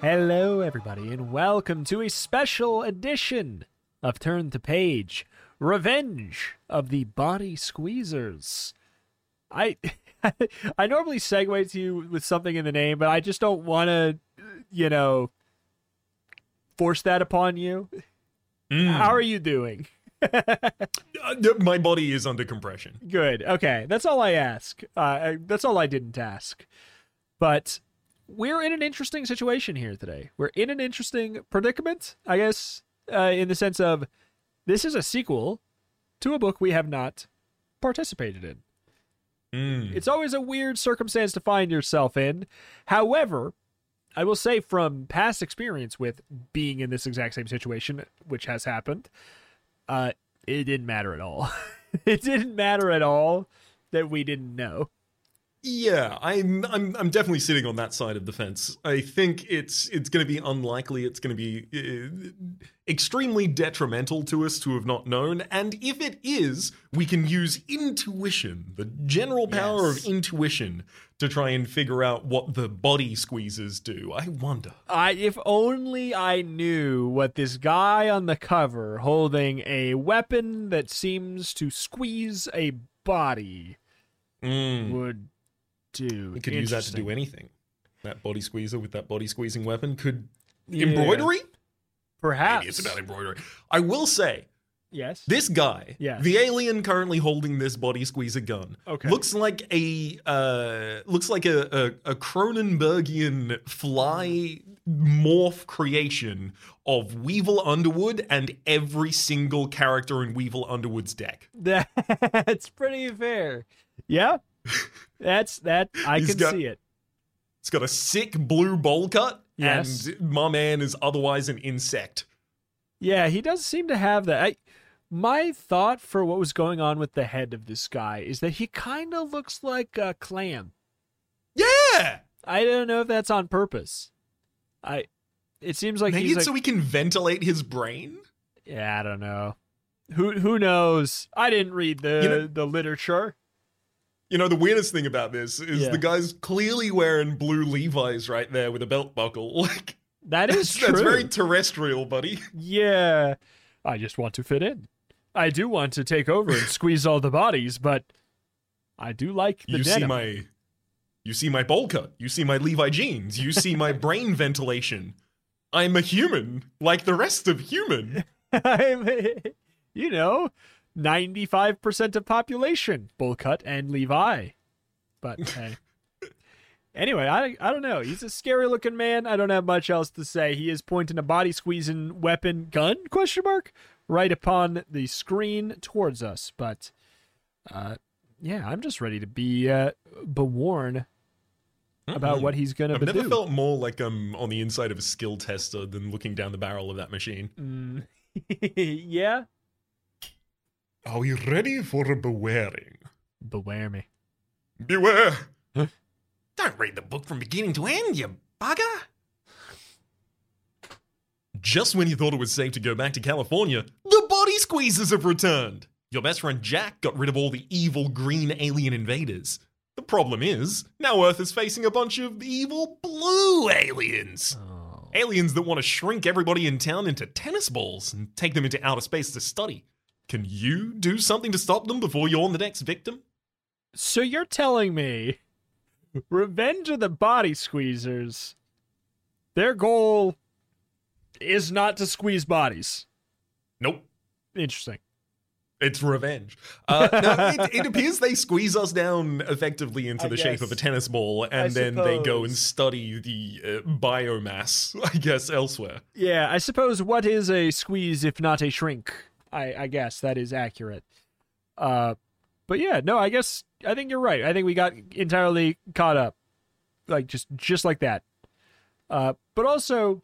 Hello, everybody, and welcome to a special edition of Turn to Page Revenge of the Body Squeezers. I I normally segue to you with something in the name, but I just don't want to, you know, force that upon you. How are you doing? Uh, my body is under compression. Good. Okay, that's all I ask. Uh, that's all I didn't ask. But we're in an interesting situation here today. We're in an interesting predicament, I guess, uh, in the sense of this is a sequel to a book we have not participated in. Mm. It's always a weird circumstance to find yourself in. However, I will say from past experience with being in this exact same situation, which has happened, uh, it didn't matter at all. it didn't matter at all that we didn't know. Yeah, I'm, I'm I'm definitely sitting on that side of the fence. I think it's it's going to be unlikely. It's going to be uh, extremely detrimental to us to have not known. And if it is, we can use intuition, the general power Yes. of intuition, to try and figure out what the body squeezes do. I wonder. I if only I knew what this guy on the cover holding a weapon that seems to squeeze a body Mm. would do. We could use that to do anything. That body squeezer with that body squeezing weapon could Yeah. embroidery. Perhaps. Maybe it's about embroidery. I will say yes. This guy, Yeah. the alien currently holding this body squeezer gun, Okay. looks like a uh, looks like a, a a Cronenbergian fly morph creation of Weevil Underwood and every single character in Weevil Underwood's deck. That's pretty fair. Yeah. That's that I He's can got- see it. It's got a sick blue bowl cut, Yes. and my man is otherwise an insect. Yeah, he does seem to have that. I my thought for what was going on with the head of this guy is that he kind of looks like a clam. Yeah, I don't know if that's on purpose. I it seems like maybe like, so we can ventilate his brain. yeah, I don't know. Who who knows? I didn't read the You know- the literature. You know, the weirdest thing about this is Yeah. the guy's clearly wearing blue Levi's right there with a belt buckle. Like That is that's, true. that's very terrestrial, buddy. Yeah. I just want to fit in. I do want to take over and squeeze all the bodies, but I do like the you see denim. my you see my bowl cut. You see my Levi jeans. You see my brain ventilation. I'm a human, like the rest of human. I'm, you know, 95% of population, bowl cut and Levi. But hey. Anyway, I I don't know. He's a scary looking man. I don't have much else to say. He is pointing a body squeezing weapon gun question mark right upon the screen towards us. But uh yeah, I'm just ready to be uh bewarned about what he's gonna I've never do. felt more like I'm on the inside of a skill tester than looking down the barrel of that machine. Mm. yeah. Are we ready for a bewaring? Beware me. Beware! Huh? Don't read the book from beginning to end, you bugger! Just when you thought it was safe to go back to California, the body squeezers have returned! Your best friend Jack got rid of all the evil green alien invaders. The problem is, now Earth is facing a bunch of evil blue aliens. Oh. Aliens that want to shrink everybody in town into tennis balls and take them into outer space to study. Can you do something to stop them before you're on the next victim? So you're telling me Revenge of the Body Squeezers, their goal is not to squeeze bodies. Nope. Interesting. It's revenge. Uh, no, it, it appears they squeeze us down effectively into I the shape of a tennis ball, and I then they go and study the uh, biomass, I guess, elsewhere. Yeah, I suppose what is a squeeze if not a shrink? I, I guess that is accurate. Uh, but yeah, no, I guess I think you're right. I think we got entirely caught up, like just just like that. Uh, but also,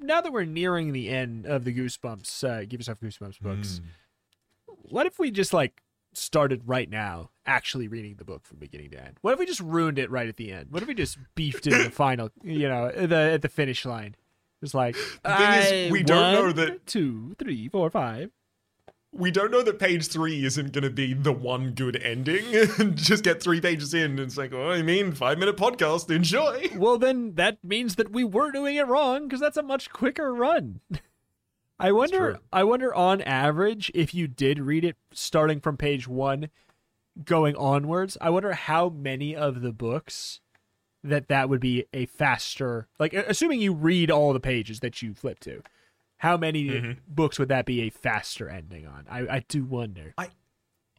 now that we're nearing the end of the Goosebumps, uh, give yourself Goosebumps books. What if we just like started right now, actually reading the book from beginning to end? What if we just ruined it right at the end? What if we just beefed it in the final, you know, the at the finish line? It's like The thing is, we don't know that- two, three, four, five. we don't know that page three isn't going to be the one good ending. Just get three pages in, and it's like, oh, I mean, five minute podcast. Enjoy. Well, then that means that we were doing it wrong because that's a much quicker run. I wonder. I wonder, on average, if you did read it starting from page one, going onwards, I wonder how many of the books that that would be a faster. Like, assuming you read all the pages that you flip to, how many Mhm. books would that be a faster ending on? I, I do wonder. I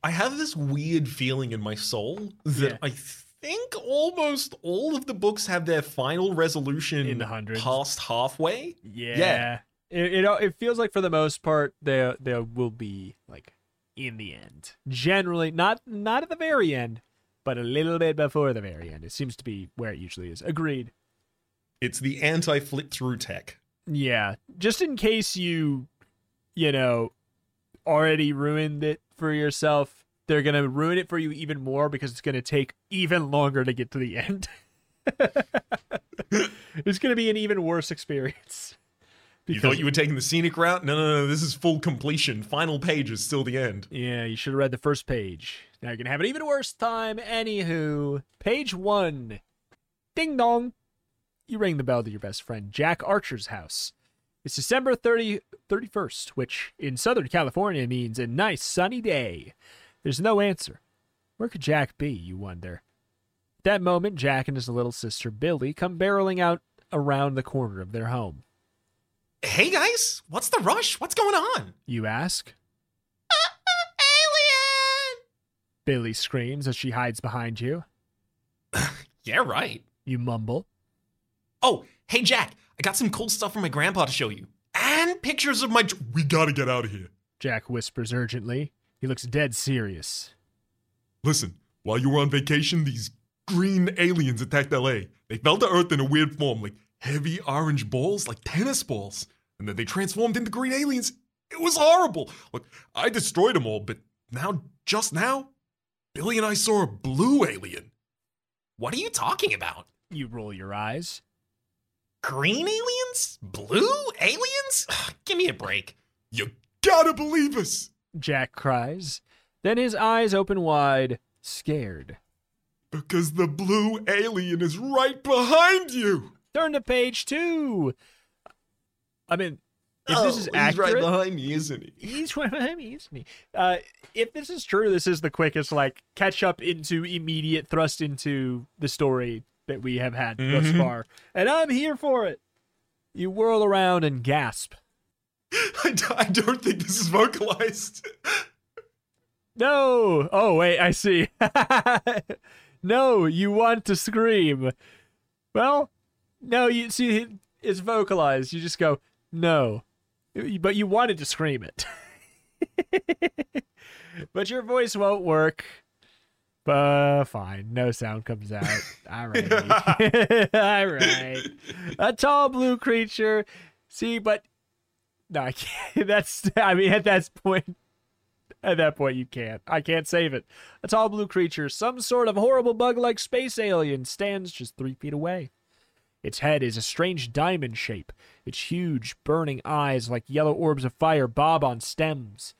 i have this weird feeling in my soul that Yeah. I think almost all of the books have their final resolution In the hundreds. past halfway. Yeah. Yeah. It, it it feels like for the most part there they will be like in the end. Generally not not at the very end, but a little bit before the very end. It seems to be where it usually is. Agreed. It's the anti flip through tech. Yeah. Just in case you you know already ruined it for yourself, they're going to ruin it for you even more because it's going to take even longer to get to the end. it's going to be an even worse experience. You thought you were taking the scenic route? No, no, no. This is full completion. Final page is still the end. Yeah, you should have read the first page. Now you're gonna have an even worse time. Anywho, page one. Ding dong. You ring the bell to your best friend Jack Archer's house. It's December 30, 31st, which in Southern California means a nice sunny day. There's no answer. Where could Jack be, you wonder? At that moment, Jack and his little sister Billy come barreling out around the corner of their home. Hey guys, what's the rush? What's going on? You ask? Billy screams as she hides behind you. Yeah, right. You mumble. Oh, hey Jack, I got some cool stuff from my grandpa to show you. And pictures of my. dr- we gotta get out of here. Jack whispers urgently. He looks dead serious. Listen, while you were on vacation, these green aliens attacked LA. They fell to Earth in a weird form, like heavy orange balls, like tennis balls. And then they transformed into green aliens. It was horrible. Look, I destroyed them all, but now, just now, Billy and I saw a blue alien. What are you talking about? You roll your eyes. Green aliens? Blue aliens? Ugh, Give me a break. You gotta believe us! Jack cries. Then his eyes open wide, scared. Because the blue alien is right behind you! Turn to page two. I mean, if Oh, this is accurate, behind me, isn't he? he's right behind me, isn't he? Uh, if this is true, this is the quickest like catch up into immediate thrust into the story that we have had thus Mhm. far, and I'm here for it. You whirl around and gasp. I, d- I don't think this is vocalized. No. Oh wait, I see. no, you want to scream. Well, no, you see it's vocalized. You just go no, but you wanted to scream it. but your voice won't work. But fine, no sound comes out. All right, all right. A tall blue creature. See, but no, I can't. That's I mean at that point at that point, you can't. I can't save it. A tall blue creature, some sort of horrible bug like space alien, stands just three feet away. Its head is a strange diamond shape. Its huge, burning eyes, like yellow orbs of fire, bob on stems.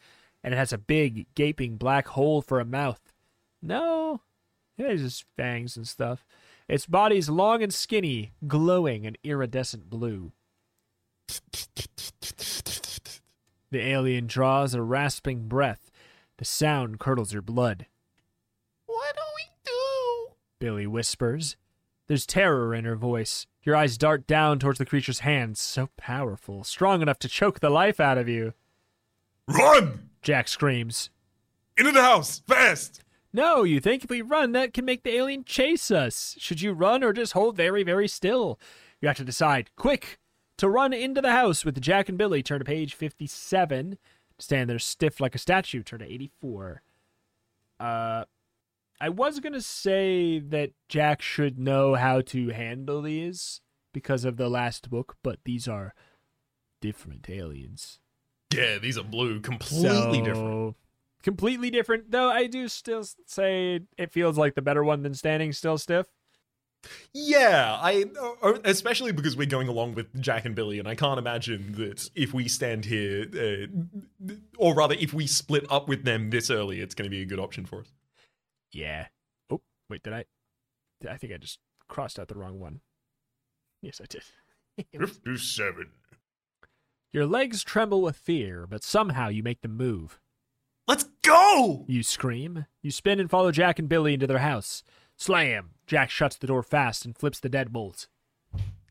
And it has a big, gaping black hole for a mouth. No, it has just fangs and stuff. Its body's long and skinny, glowing an iridescent blue. The alien draws a rasping breath. The sound curdles your blood. What do we do? Billy whispers. There's terror in her voice. Your eyes dart down towards the creature's hands, so powerful, strong enough to choke the life out of you. Run! Jack screams. Into the house, fast! No, you think if we run, that can make the alien chase us. Should you run or just hold very, very still? You have to decide. Quick! To run into the house with Jack and Billy, turn to page 57. Stand there stiff like a statue, turn to 84. Uh, I was going to say that Jack should know how to handle these because of the last book, but these are different aliens. Yeah, these are blue, completely So, different. Completely different, though I do still say it feels like the better one than standing still stiff. Yeah, I uh, especially because we're going along with Jack and Billy, and I can't imagine that if we stand here, uh, or rather, if we split up with them this early, it's going to be a good option for us. Yeah. Oh, wait, did I? I think I just crossed out the wrong one. Yes, I did. Fifty-seven. Your legs tremble with fear, but somehow you make them move. Let's go! You scream. You spin and follow Jack and Billy into their house. Slam! Jack shuts the door fast and flips the deadbolt.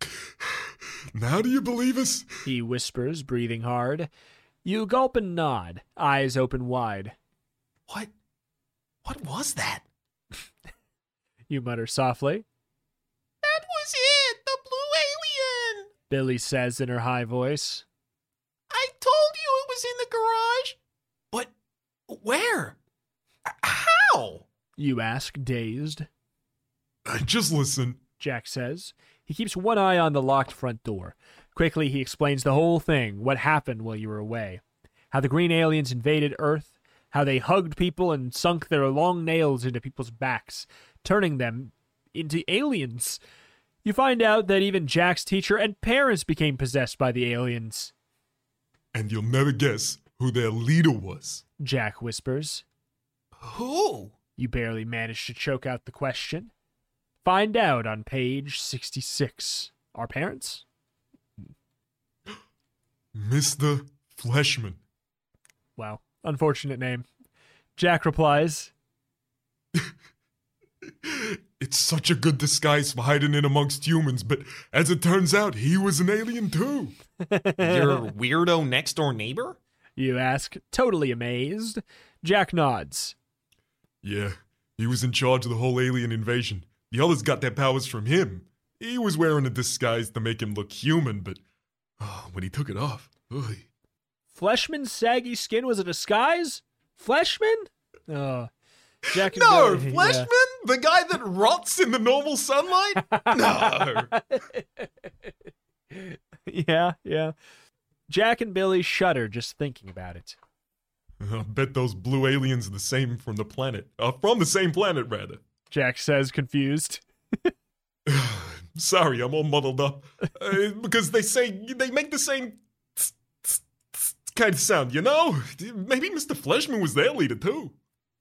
Now do you believe us? He whispers, breathing hard. You gulp and nod, eyes open wide. What? What was that? You mutter softly. That was it, the blue alien. Billy says in her high voice. I told you it was in the garage. But where? How? You ask, dazed. Uh, Just listen. Jack says. He keeps one eye on the locked front door. Quickly, he explains the whole thing what happened while you were away. How the green aliens invaded Earth, how they hugged people and sunk their long nails into people's backs, turning them into aliens. You find out that even Jack's teacher and parents became possessed by the aliens. And you'll never guess who their leader was. Jack whispers. Who? You barely manage to choke out the question. Find out on page 66. Our parents? Mr. Fleshman. Wow. Unfortunate name. Jack replies, It's such a good disguise for hiding in amongst humans, but as it turns out, he was an alien too. Your weirdo next door neighbor? You ask, totally amazed. Jack nods. Yeah, he was in charge of the whole alien invasion. The others got their powers from him. He was wearing a disguise to make him look human, but oh, when he took it off, ugh. Fleshman's saggy skin was a disguise? Fleshman? Oh. Jack No, Fleshman? The guy that rots in the normal sunlight? No. Yeah. yeah, yeah. Jack and Billy shudder just thinking about it. I bet those blue aliens are the same from the planet. Uh, from the same planet, rather. Jack says, confused. Sorry, I'm all muddled up. Uh, because they say they make the same kind of sound, you know? Maybe Mr. Fleshman was their leader too.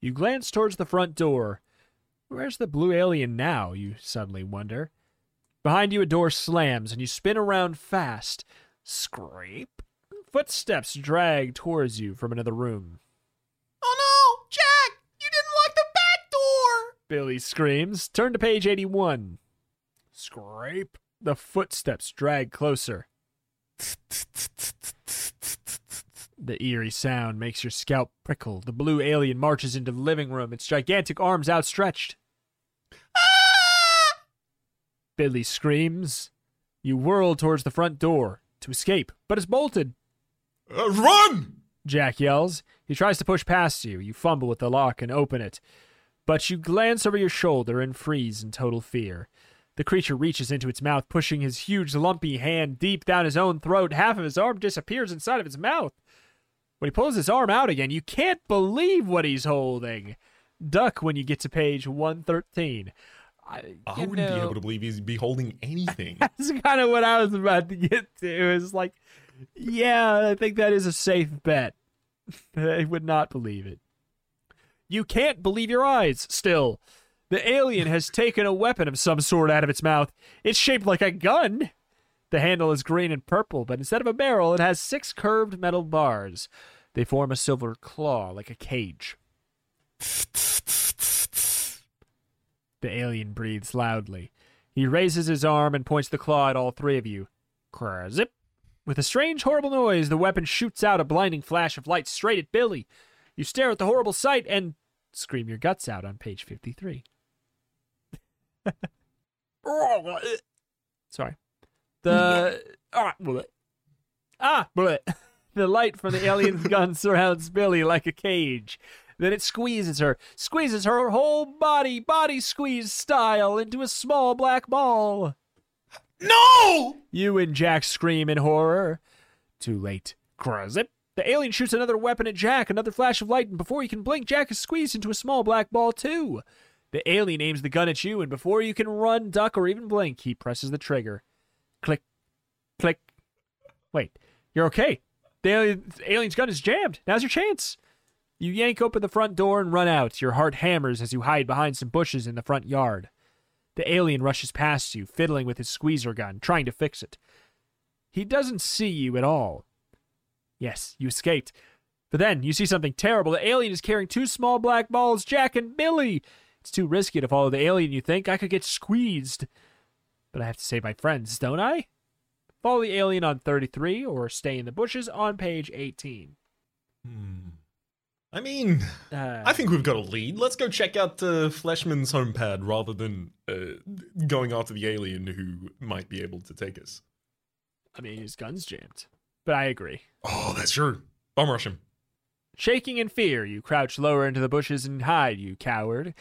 You glance towards the front door. Where's the blue alien now, you suddenly wonder? Behind you, a door slams, and you spin around fast. Scrape. Footsteps drag towards you from another room. Oh no, Jack! You didn't lock the back door! Billy screams. Turn to page 81. Scrape. The footsteps drag closer. The eerie sound makes your scalp prickle. The blue alien marches into the living room, its gigantic arms outstretched. Ah! Billy screams. You whirl towards the front door to escape, but it's bolted. Uh, run! Jack yells. He tries to push past you. You fumble with the lock and open it. But you glance over your shoulder and freeze in total fear. The creature reaches into its mouth, pushing his huge, lumpy hand deep down his own throat. Half of his arm disappears inside of its mouth. When he pulls his arm out again, you can't believe what he's holding. Duck when you get to page 113. I, I wouldn't be able to believe he'd be holding anything. that's kind of what I was about to get to. It's like, yeah, I think that is a safe bet. I would not believe it. You can't believe your eyes. Still, the alien has taken a weapon of some sort out of its mouth. It's shaped like a gun. The handle is green and purple, but instead of a barrel, it has six curved metal bars. They form a silver claw like a cage. The alien breathes loudly. He raises his arm and points the claw at all three of you. Zip! With a strange, horrible noise, the weapon shoots out a blinding flash of light straight at Billy. You stare at the horrible sight and scream your guts out on page 53. Sorry. The. Ah, bleh. ah bleh. The light from the alien's gun surrounds Billy like a cage. Then it squeezes her, squeezes her whole body, body squeeze style, into a small black ball. no! You and Jack scream in horror. Too late. Zip. The alien shoots another weapon at Jack, another flash of light, and before you can blink, Jack is squeezed into a small black ball, too. The alien aims the gun at you, and before you can run, duck, or even blink, he presses the trigger. Click, click. Wait, you're okay. The alien, alien's gun is jammed. Now's your chance. You yank open the front door and run out. Your heart hammers as you hide behind some bushes in the front yard. The alien rushes past you, fiddling with his squeezer gun, trying to fix it. He doesn't see you at all. Yes, you escaped. But then you see something terrible. The alien is carrying two small black balls, Jack and Billy. It's too risky to follow the alien, you think. I could get squeezed. But I have to save my friends, don't I? Follow the alien on 33 or stay in the bushes on page 18. I mean, Uh, I think we've got a lead. Let's go check out uh, Fleshman's home pad rather than uh, going after the alien who might be able to take us. I mean, his gun's jammed. But I agree. Oh, that's true. Bomb rush him. Shaking in fear, you crouch lower into the bushes and hide, you coward.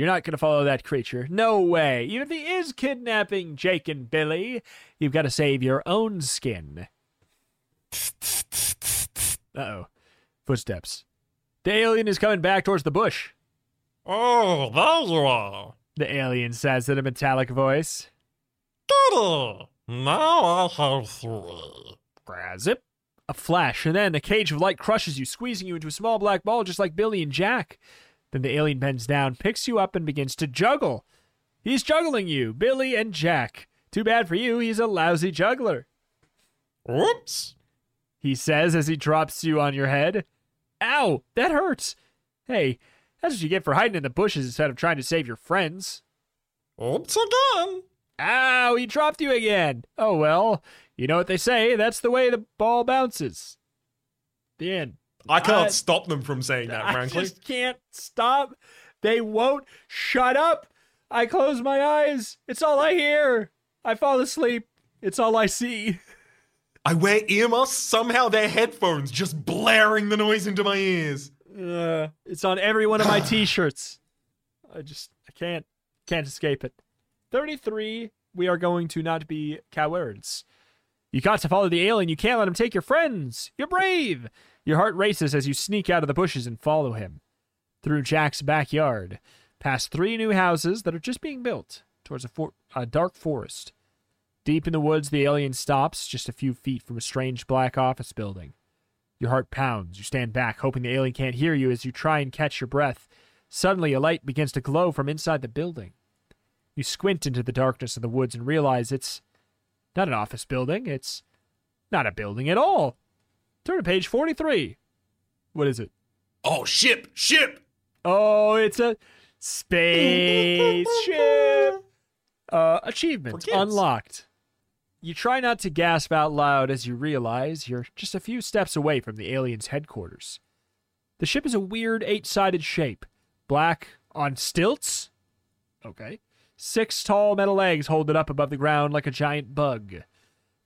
You're not going to follow that creature. No way. Even if he is kidnapping Jake and Billy, you've got to save your own skin. Uh oh. Footsteps. The alien is coming back towards the bush. Oh, those are. The alien says in a metallic voice. Goody. Now I have three. Zip. A flash, and then a cage of light crushes you, squeezing you into a small black ball just like Billy and Jack. Then the alien bends down, picks you up, and begins to juggle. He's juggling you, Billy and Jack. Too bad for you, he's a lousy juggler. Whoops. He says as he drops you on your head. Ow, that hurts. Hey, that's what you get for hiding in the bushes instead of trying to save your friends. Oops again. Ow, he dropped you again. Oh well, you know what they say, that's the way the ball bounces. The end. I can't I- stop them from saying that, I frankly. just can't stop. They won't shut up. I close my eyes. It's all I hear. I fall asleep. It's all I see. I wear earmuffs. Somehow they're headphones, just blaring the noise into my ears. Uh, it's on every one of my t-shirts. I just I can't can't escape it. 33 we are going to not be cowards. You got to follow the alien. You can't let him take your friends. You're brave. Your heart races as you sneak out of the bushes and follow him. Through Jack's backyard, past three new houses that are just being built, towards a, for- a dark forest. Deep in the woods, the alien stops just a few feet from a strange black office building. Your heart pounds. You stand back, hoping the alien can't hear you as you try and catch your breath. Suddenly, a light begins to glow from inside the building. You squint into the darkness of the woods and realize it's not an office building. It's not a building at all. Turn to page 43. What is it? Oh, ship, ship. Oh, it's a spaceship. Uh, achievement unlocked. You try not to gasp out loud as you realize you're just a few steps away from the alien's headquarters. The ship is a weird eight sided shape black on stilts. Okay. Six tall metal legs hold it up above the ground like a giant bug.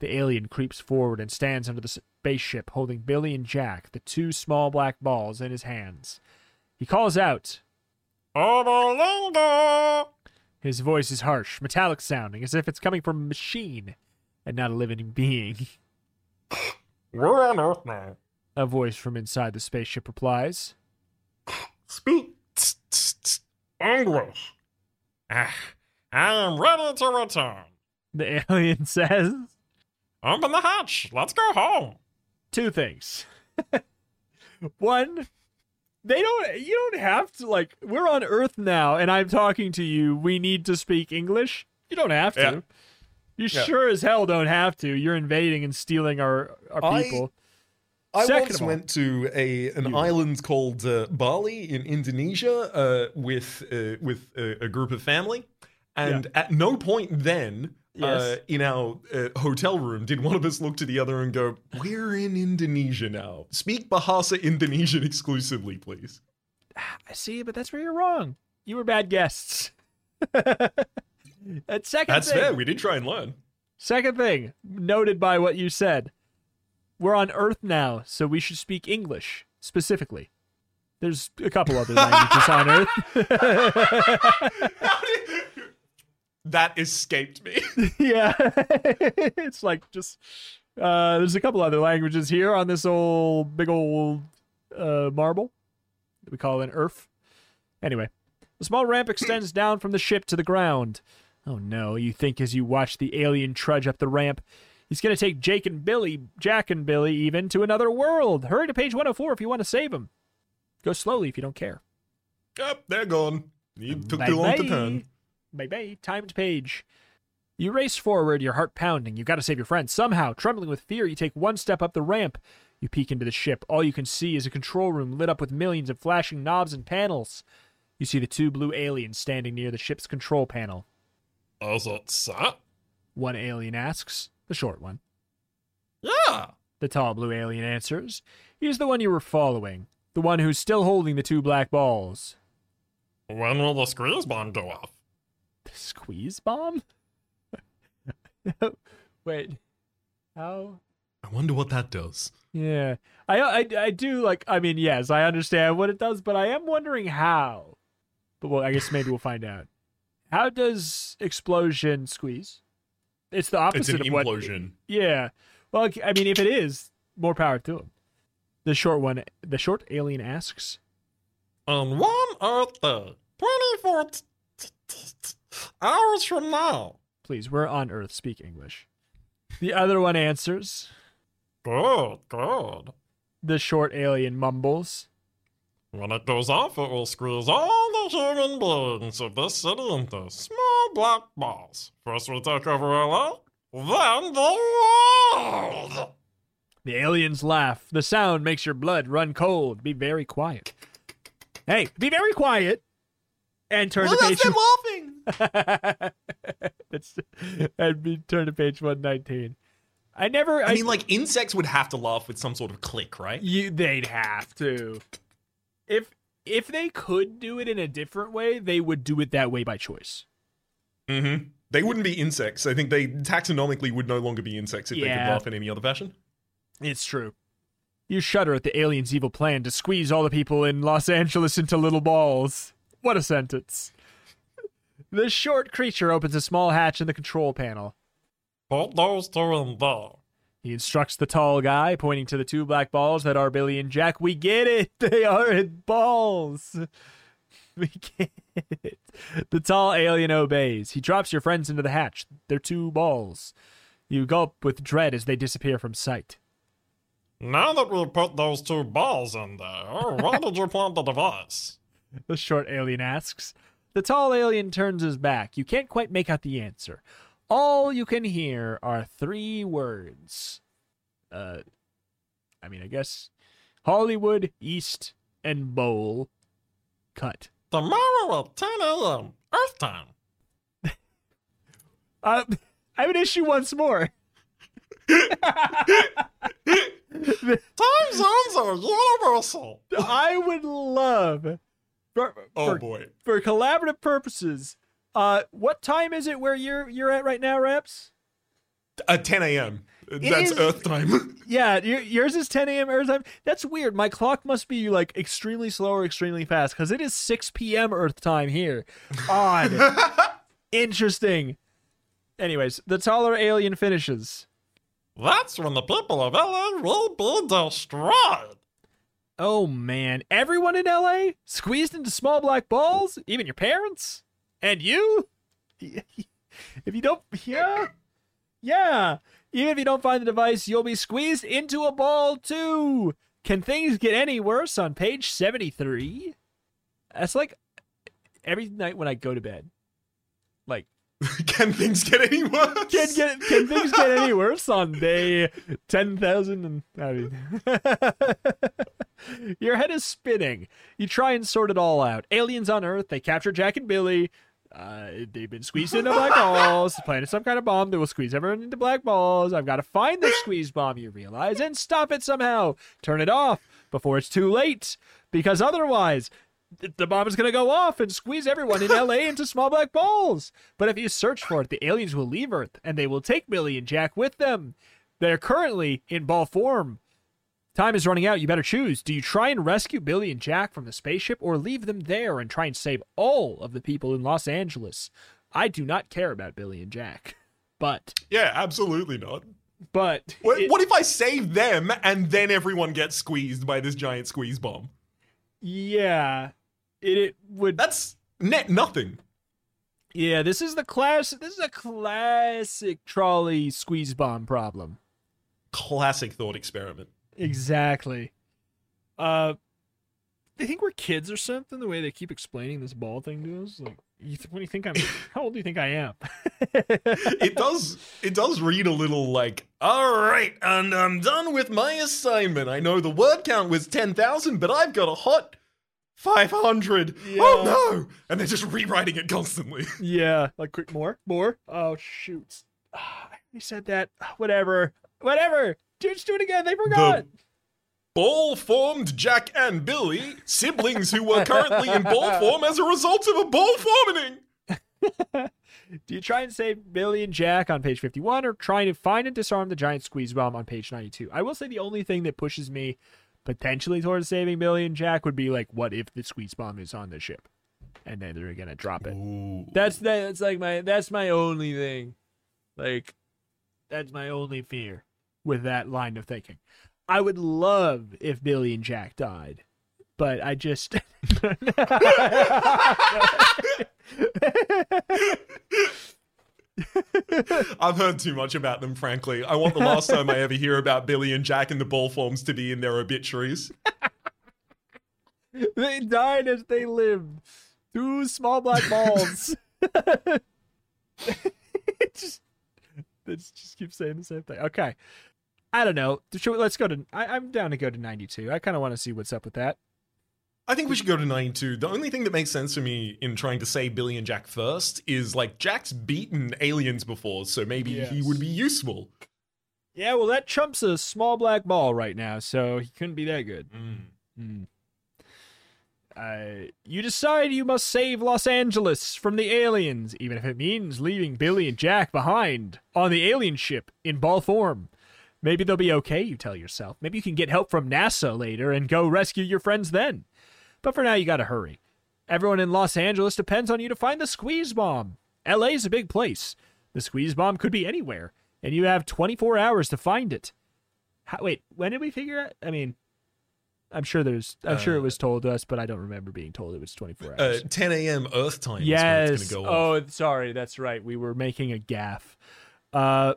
The alien creeps forward and stands under the spaceship, holding Billy and Jack, the two small black balls, in his hands. He calls out, Oberlingo. his voice is harsh, metallic sounding, as if it's coming from a machine and not a living being. We're on Earth now. A voice from inside the spaceship replies. Speak English. Ah, I am ready to return. The alien says Open the hatch. Let's go home. two things. One, they don't you don't have to like we're on Earth now and I'm talking to you. We need to speak English. You don't have to. Yeah. You Yeah. sure as hell don't have to. You're invading and stealing our our people. I Second once all- went to a an island called uh, Bali in Indonesia uh, with uh, with a, a group of family, and at no point then. Uh, in our uh, hotel room, did one of us look to the other and go, "We're in Indonesia now. Speak Bahasa Indonesian exclusively, please." I see, but that's where you're wrong. You were bad guests. and second That's thing, fair. We did try and learn. Second thing, noted by what you said, we're on Earth now, so we should speak English specifically. There's a couple other languages on Earth. that escaped me. yeah, it's like just uh, there's a couple other languages here on this old big old uh, marble that we call an Earth. Anyway, The small ramp extends down from the ship to the ground. Oh no, you think as you watch the alien trudge up the ramp. He's going to take Jake and Billy, Jack and Billy, even to another world. Hurry to page 104 if you want to save him. Go slowly if you don't care. Yep, they're gone. You took Bye too long to turn. Bye bye. Timed page. You race forward, your heart pounding. You've got to save your friend. Somehow, trembling with fear, you take one step up the ramp. You peek into the ship. All you can see is a control room lit up with millions of flashing knobs and panels. You see the two blue aliens standing near the ship's control panel. Is it set? One alien asks, the short one. Yeah. The tall blue alien answers. He's the one you were following, the one who's still holding the two black balls. When will the squeeze bomb go off? The squeeze bomb? Wait. How? I wonder what that does. Yeah. I, I I do like I mean, yes, I understand what it does, but I am wondering how. But well, I guess maybe we'll find out. How does explosion squeeze? It's the It's opposite an of what implosion. Yeah. Well, I mean, if it is, more power to him. The short one, the short alien asks, On one Earth Day, 24 t- t- t- hours from now. "Please, we're on Earth. Speak English." The other one answers. Good, good. The short alien mumbles. When it goes off, it will squeeze all the human beings of this city into small black balls. First we take over LA, then the world. The aliens laugh. The sound makes your blood run cold. Be very quiet. Hey, be very quiet. And turn Well, to page. laughing. That's and be turn to page one nineteen. I never. I mean, like insects would have to laugh with some sort of click, right? you. They'd have to. If if they could do it in a different way, they would do it that way by choice. Mm-hmm. They wouldn't be insects. I think they taxonomically would no longer be insects if they could laugh in any other fashion. It's true. You shudder at the aliens' evil plan to squeeze all the people in Los Angeles into little balls. What a sentence. The short creature opens a small hatch in the control panel. Put those two in there. He instructs the tall guy, pointing to the two black balls that are Billy and Jack. We get it. They are in balls. We get it. The tall alien obeys. He drops your friends into the hatch. They're two balls. You gulp with dread as they disappear from sight. Now that we've put those two balls in there, why did you plant the device? The short alien asks. The tall alien turns his back. You can't quite make out the answer. All you can hear are three words. Uh, I mean, I guess Hollywood, East, and Bowl. Cut. Tomorrow at 10 a.m. Earth time. Uh, I have an issue once more. Time zones are universal. I would love, for, Oh for, boy. for collaborative purposes, uh, what time is it where you're you're at right now, Reps? At 10 a.m. That's is- Earth time. Yeah, your, yours is 10 a.m. Earth time. That's weird. My clock must be like extremely slow or extremely fast because it is 6 p.m. Earth time here. Odd. Interesting. Anyways, the taller alien finishes. That's when the people of LA will be destroyed. Oh man, everyone in LA squeezed into small black balls? Even your parents? And you? If you don't, yeah, yeah. Even if you don't find the device, you'll be squeezed into a ball too. Can things get any worse on page 73? That's like every night when I go to bed. Like, Can things get any worse? can get can things get any worse on day 10,000 and I mean Your head is spinning. You try and sort it all out. Aliens on Earth, they capture Jack and Billy. Uh, they've been squeezed into black balls, planted some kind of bomb that will squeeze everyone into black balls. I've got to find the squeeze bomb, you realize, and stop it somehow. Turn it off before it's too late, because otherwise, the bomb is going to go off and squeeze everyone in LA into small black balls. But if you search for it, the aliens will leave Earth, and they will take Billy and Jack with them. They're currently in ball form. Time is running out. You better choose. Do you try and rescue Billy and Jack from the spaceship or leave them there and try and save all of the people in Los Angeles? I do not care about Billy and Jack. But, Yeah, absolutely not. but, What, it- what if I save them and then everyone gets squeezed by this giant squeeze bomb? yeah, it, it would. That's net nothing. Yeah, this is the class. This is a classic trolley squeeze bomb problem. Classic thought experiment. Exactly. Uh, they think we're kids or something. The way they keep explaining this ball thing to us, like, you th- what do you think I'm? how old do you think I am? It does. It does read a little like, all right, and I'm done with my assignment. I know the word count was ten thousand, but I've got a hot five hundred. Oh no! And they're just rewriting it constantly. yeah, like quick more, more. Oh shoot! Ah, I already said that. Ah, Whatever, whatever. Do it again. They forgot. Ball formed Jack and Billy, siblings who were currently in ball form as a result of a ball forming. Do you try and save Billy and Jack on page 51 or trying to find and disarm the giant squeeze bomb on page 92? I will say the only thing that pushes me potentially towards saving Billy and Jack would be like, what if the squeeze bomb is on the ship? And then they're going to drop it. That's that's like my that's my only thing. Like that's my only fear with that line of thinking. I would love if Billy and Jack died, but I just I've heard too much about them, frankly. I want the last time I ever hear about Billy and Jack and the ball forms to be in their obituaries. they died as they lived. Two small black balls. it just it just keeps saying the same thing. Okay. I don't know. We- let's go to. I, I'm down to go to 92. I kind of want to see what's up with that. I think we should go to 92. The only thing that makes sense for me in trying to say Billy and Jack first is like Jack's beaten aliens before, so maybe he would be useful. Yeah, well, that chump's a small black ball right now, so he couldn't be that good. Hmm. Uh, you decide you must save Los Angeles from the aliens, even if it means leaving Billy and Jack behind on the alien ship in ball form. Maybe they'll be okay, you tell yourself. Maybe you can get help from NASA later and go rescue your friends then. But for now, you gotta hurry. Everyone in Los Angeles depends on you to find the squeeze bomb. LA's a big place. The squeeze bomb could be anywhere, and you have 24 hours to find it. How, wait, when did we figure out? I mean, I'm sure there's. I'm sure it was told to us, but I don't remember being told it was 24 Uh, hours. 10 a.m. Earth time is when yes. it's going to go oh, sorry. That's right. We were making a gaff. Uh,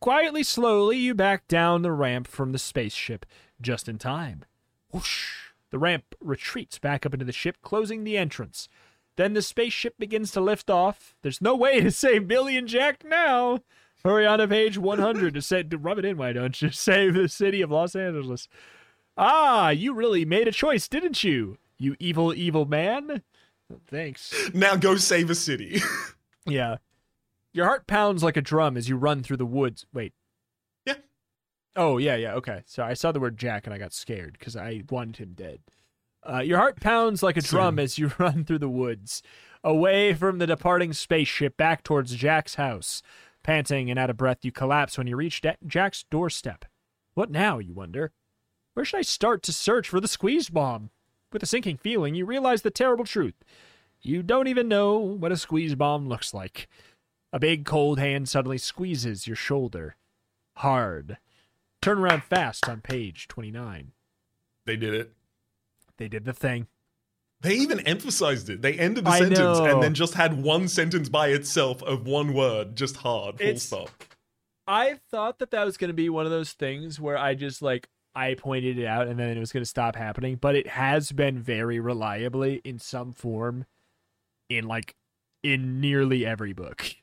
quietly, slowly, you back down the ramp from the spaceship, just in time. Whoosh! The ramp retreats back up into the ship, closing the entrance. Then the spaceship begins to lift off. There's no way to save Billy and Jack now. Hurry on to page 100 to say, to rub it in, why don't you? Save the city of Los Angeles. Ah, you really made a choice, didn't you? You evil, evil man. Thanks. Now go save a city. Yeah. Your heart pounds like a drum as you run through the woods. Wait. Yeah. Oh, yeah, yeah. Okay. So I saw the word Jack and I got scared because I wanted him dead. Uh, your heart pounds like a drum as you run through the woods, away from the departing spaceship back towards Jack's house. Panting and out of breath, you collapse when you reach Da- Jack's doorstep. What now, you wonder? Where should I start to search for the squeeze bomb? With a sinking feeling, you realize the terrible truth. You don't even know what a squeeze bomb looks like. A big cold hand suddenly squeezes your shoulder. Hard. Turn around fast on page 29. they did it. They did the thing. They even emphasized it. They ended the I sentence know. and then just had one sentence by itself of one word, just hard, full It's- stop. I thought that that was going to be one of those things where I just like I pointed it out and then it was going to stop happening, but it has been very reliably in some form in like in nearly every book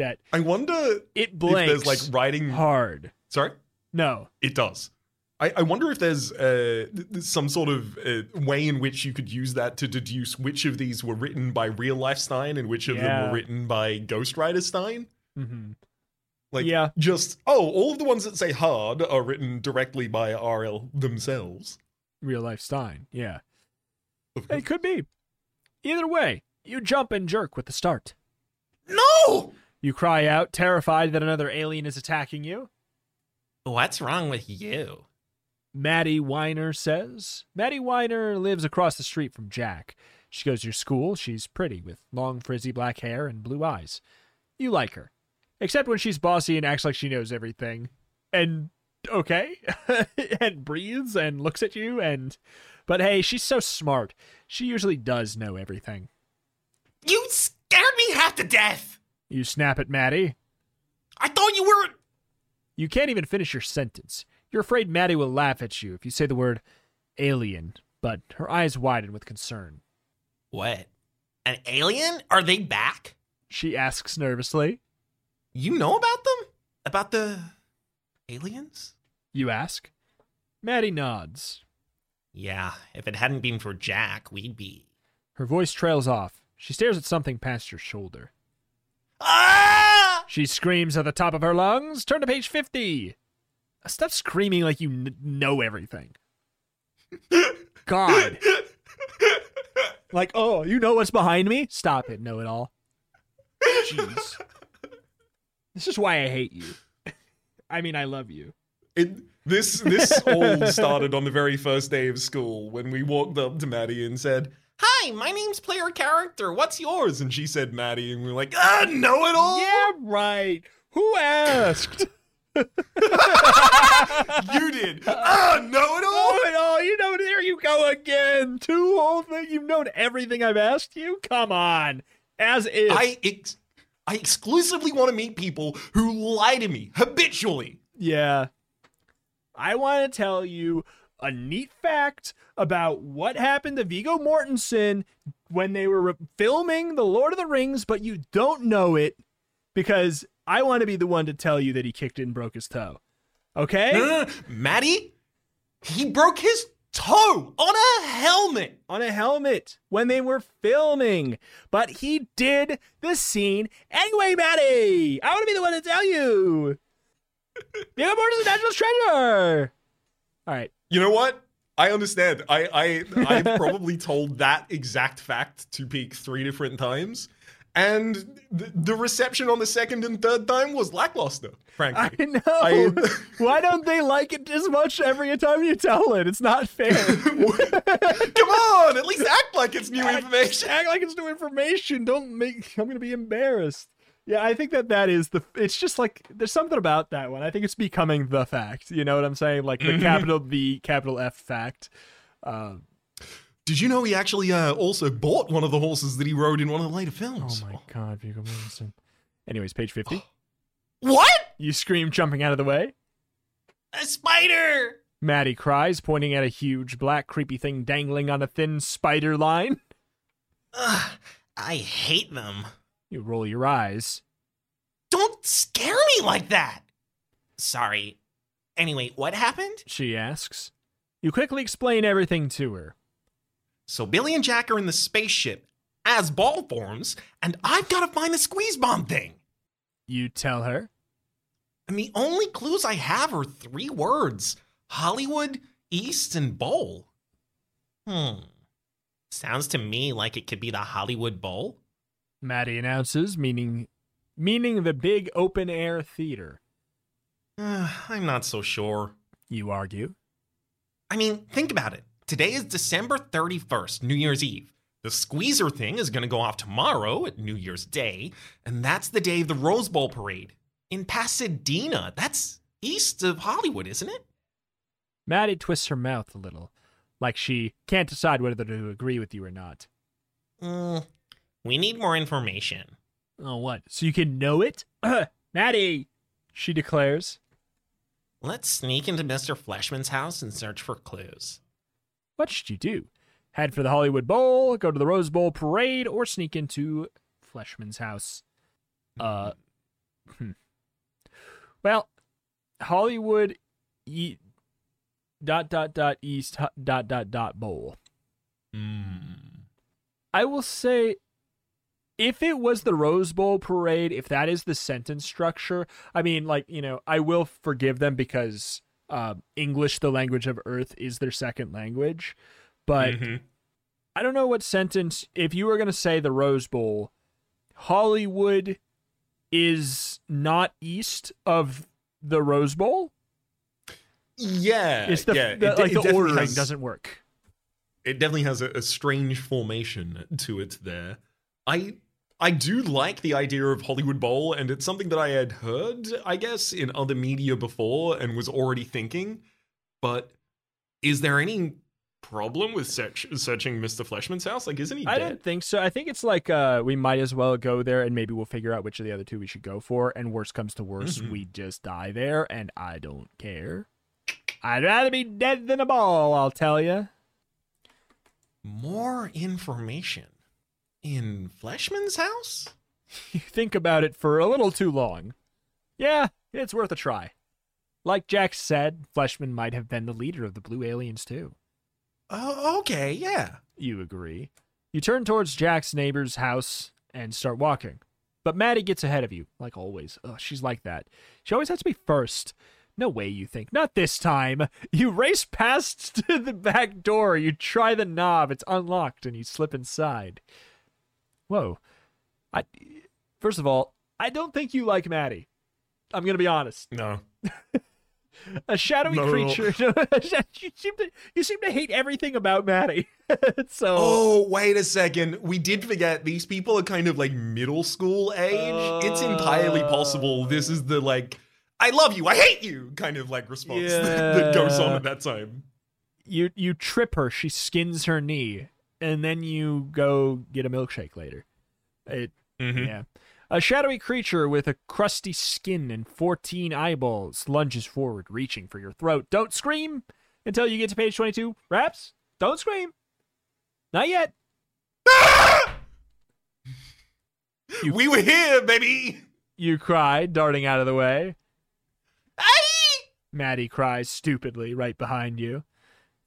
that I wonder it if there's like writing. hard. Sorry? No. It does. I, I wonder if there's uh, some sort of uh, way in which you could use that to deduce which of these were written by real life Stine and which of them were written by Ghostwriter Stine. Mhm. Like, Yeah. just oh, all of the ones that say hard are written directly by RL themselves. Real life Stine. Yeah. It could be. Either way, you jump and jerk with the start. No, You cry out, terrified that another alien is attacking you. What's wrong with you? Maddie Weiner says. Maddie Weiner lives across the street from Jack. She goes to your school. She's pretty with long, frizzy black hair and blue eyes. You like her. Except when she's bossy and acts like she knows everything. And okay and breathes and looks at you and but hey she's so smart she usually does know everything You scared me half to death. You snap at maddie I thought you were. you can't even finish your sentence you're afraid maddie will laugh at you if you say the word alien but her eyes widen with concern What? An alien? Are they back? she asks nervously You know about them? About the aliens? you ask maddie nods Yeah, if it hadn't been for Jack, we'd be. her voice trails off she stares at something past your shoulder Ah! She screams at the top of her lungs. Turn to page 50. Stop screaming like you n- know everything. God. like, oh, you know what's behind me? Stop it, know it all. Jeez. This is why I hate you. I mean, I love you. It, this this all started on the very first day of school when we walked up to Maddie and said, "Hi, my name's player character. What's yours?" And she said Maddie, and we are like, "Ah, know it all." Yeah, right. Who asked? you did. Ah, know it all. Oh, and oh, you know, there you go again. Two whole thing. You've known everything I've asked you. Come on, as if. I ex- I exclusively want to meet people who lie to me habitually. Yeah. I want to tell you a neat fact about what happened to Viggo Mortensen when they were re- filming The Lord of the Rings, but you don't know it because I want to be the one to tell you that he kicked it and broke his toe. Okay? No. Maddie, he broke his toe on a helmet. On a helmet when they were filming. But he did the scene anyway, Maddie. I want to be the one to tell you. Viggo Mortensen, national treasure. All right. You know what? I understand. I I I've probably told that exact fact to Peak three different times, and the, the reception on the second and third time was lackluster. Frankly. I know. I- Why don't they like it as much every time you tell it? It's not fair. come on, at least act like it's new information. Act like it's new information. Don't make. I'm gonna be embarrassed. Yeah, I think that that is the. It's just like there's something about that one. I think it's becoming the fact. You know what I'm saying? Like the capital the capital F fact. Um, Did you know he actually uh, also bought one of the horses that he rode in one of the later films? oh my god, Viggo Mortensen. Anyways, page fifty. What? You scream, jumping out of the way. A spider! Maddie cries, pointing at a huge black creepy thing dangling on a thin spider line. Ugh, I hate them. You roll your eyes. Don't scare me like that! Sorry. Anyway, what happened? she asks. You quickly explain everything to her. So Billy and Jack are in the spaceship as ball forms, and I've got to find the squeeze bomb thing. You tell her. And the only clues I have are three words Hollywood, East, and Bowl. Hmm. Sounds to me like it could be the Hollywood Bowl. Maddie announces, meaning meaning the big open air theater. Uh, I'm not so sure. You argue. I mean, think about it. Today is December 31st, New Year's Eve. The squeezer thing is going to go off tomorrow at New Year's Day, and that's the day of the Rose Bowl parade in Pasadena. That's east of Hollywood, isn't it? Maddie twists her mouth a little, like she can't decide whether to agree with you or not. Mm, we need more information. Oh, what? So you can know it? Maddie, she declares. Let's sneak into Mr. Fleshman's house and search for clues. What should you do? Head for the Hollywood Bowl, go to the Rose Bowl parade, or sneak into Fleshman's house? Uh, hmm. well, Hollywood e- dot dot dot east dot dot dot bowl. Hmm. I will say, if it was the Rose Bowl parade, if that is the sentence structure, I mean, like you know, I will forgive them because uh, English, the language of Earth, is their second language. But Mhm. I don't know what sentence. If you were going to say the Rose Bowl, Hollywood is not east of the Rose Bowl. Yeah, It's the, yeah. the it like it the ordering has- doesn't work. It definitely has a, a strange formation to it there. I I do like the idea of Hollywood Bowl, and it's something that I had heard, I guess, in other media before and was already thinking. But is there any problem with search- searching Mr. Fleshman's house? Like, isn't he I dead? don't think so. I think it's like uh, we might as well go there, and maybe we'll figure out which of the other two we should go for. And worst comes to worst, Mhm. we just die there, and I don't care. I'd rather be dead than a ball. I'll tell you. More information in Fleshman's house? You think about it for a little too long. Yeah, it's worth a try. Like Jack said, Fleshman might have been the leader of the Blue Aliens too. Oh, okay, yeah. You agree. You turn towards Jack's neighbor's house and start walking. But Maddie gets ahead of you, like always. Ugh, she's like that. She always has to be first. No way, you think. Not this time. You race past to the back door. You try the knob. It's unlocked, and you slip inside. Whoa. I. First of all, I don't think you like Maddie. I'm gonna be honest. No. A shadowy No. creature. you seem to you seem to hate everything about Maddie. so Oh, wait a second. We did forget these people are kind of like middle school age. it's entirely possible uh. this is the like, I love you, I hate you kind of like response that goes on at that time. you you trip her, she skins her knee, and then you go get a milkshake later. It Mhm. yeah. A shadowy creature with a crusty skin and 14 eyeballs lunges forward, reaching for your throat. Don't scream until you get to page 22. Raps, don't scream. Not yet. You- We were here, baby. You cry, darting out of the way. Aye! Maddie cries stupidly right behind you.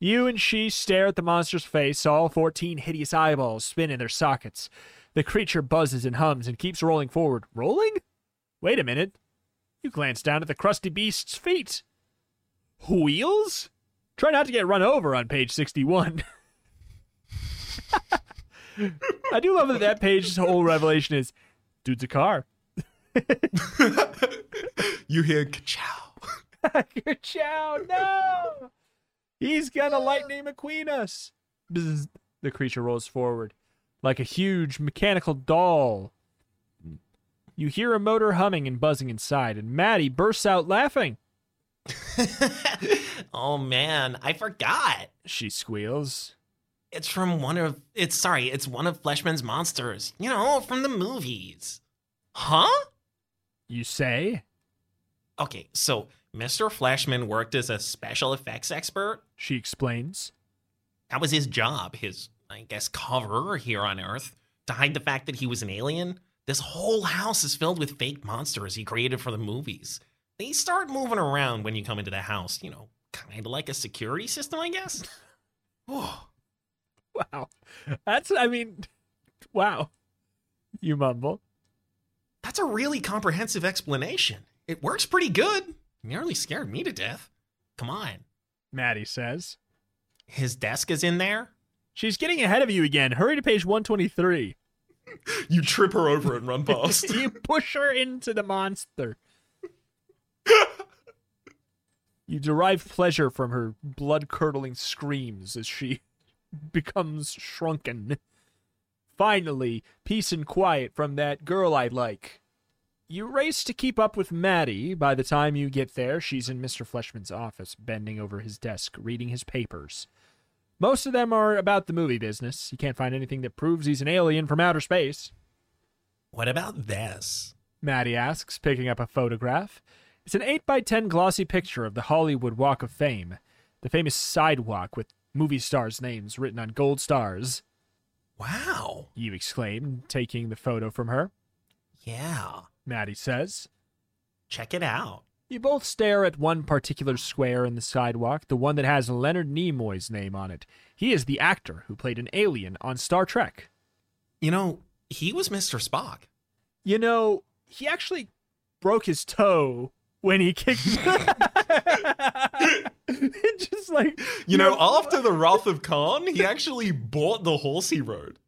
You and she stare at the monster's face, all 14 hideous eyeballs spin in their sockets. The creature buzzes and hums and keeps rolling forward. Rolling? Wait a minute. You glance down at the crusty beast's feet. Wheels? Try not to get run over on page 61. I do love that that page's whole revelation is dude's a car. you hear ka-chow. Chow, no! He's gonna lightning McQueen us. Bzz. The creature rolls forward like a huge mechanical doll. Hmm. You hear a motor humming and buzzing inside, and Maddie bursts out laughing. oh man, I forgot. She squeals. It's from one of it's sorry, it's one of Fleshman's monsters. You know, from the movies. Huh? You say? Okay, so Mr. Fleshman worked as a special effects expert. She explains. That was his job, his I guess cover here on Earth, to hide the fact that he was an alien. This whole house is filled with fake monsters he created for the movies. They start moving around when you come into the house, you know, kind of like a security system, I guess. Wow. That's, I mean, wow. You mumble. that's a really comprehensive explanation. It works pretty good. Nearly scared me to death. Come on. Maddie says. His desk is in there? She's getting ahead of you again. Hurry to page 123. You trip her over and run past. you push her into the monster. you derive pleasure from her blood curdling screams as she becomes shrunken. Finally, peace and quiet from that girl I like. You race to keep up with Maddie. By the time you get there, she's in Mr. Fleshman's office, bending over his desk, reading his papers. Most of them are about the movie business. You can't find anything that proves he's an alien from outer space. What about this? Maddie asks, picking up a photograph. It's an 8 by 10 glossy picture of the Hollywood Walk of Fame, the famous sidewalk with movie stars' names written on gold stars. Wow. You exclaim, taking the photo from her. Yeah. Maddie says. Check it out. You both stare at one particular square in the sidewalk, the one that has Leonard Nimoy's name on it. He is the actor who played an alien on Star Trek. You know, he was Mr. Spock. You know, he actually broke his toe when he kicked. It just like You know, after the Wrath of Khan, he actually bought the horse he rode.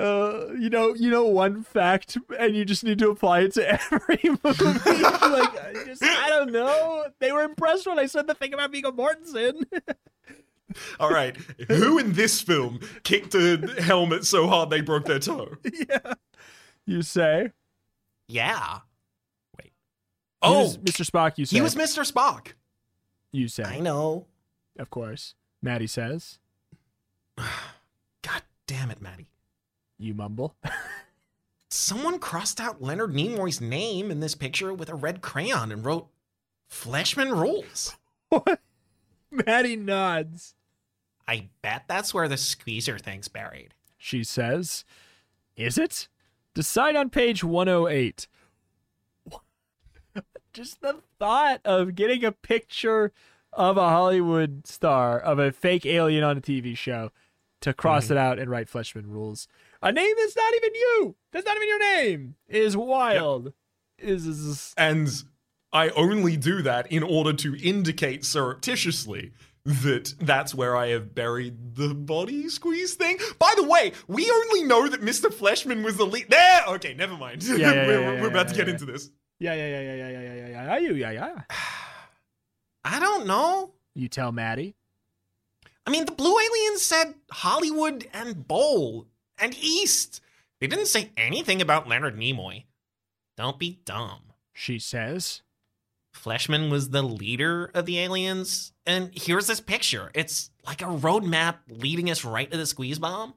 Uh, you know, you know one fact, and you just need to apply it to every movie. like, I just, I don't know. They were impressed when I said the thing about Viggo Mortensen. All right, who in this film kicked a helmet so hard they broke their toe? yeah. You say? Yeah. Wait. Oh, Oh, Mr. Spock. You say? he was Mr. Spock. You say? I know. Of course. Maddie says. God damn it, Maddie. You mumble. Someone crossed out Leonard Nimoy's name in this picture with a red crayon and wrote Fleshman Rules. what? Maddie nods. I bet that's where the squeezer thing's buried. She says. Is it? Decide on page 108. Just the thought of getting a picture of a Hollywood star, of a fake alien on a TV show, to cross mm-hmm. it out and write Fleshman rules a name that's not even you, that's not even your name, is wild. Yep. Is, and I only do that in order to indicate surreptitiously that that's where I have buried the body squeeze thing. By the way, we only know that Mr. Fleshman was the lead. There. Okay, never mind. Yeah, yeah, we're, we're about to get into this. Yeah, yeah, yeah, yeah, yeah, yeah, yeah, yeah. Are you? Yeah, yeah. I don't know. You tell Maddie. I mean, the blue alien said Hollywood and bowl and East. They didn't say anything about Leonard Nimoy. Don't be dumb. She says. Fleshman was the leader of the aliens. And here's this picture. It's like a roadmap leading us right to the squeeze bomb.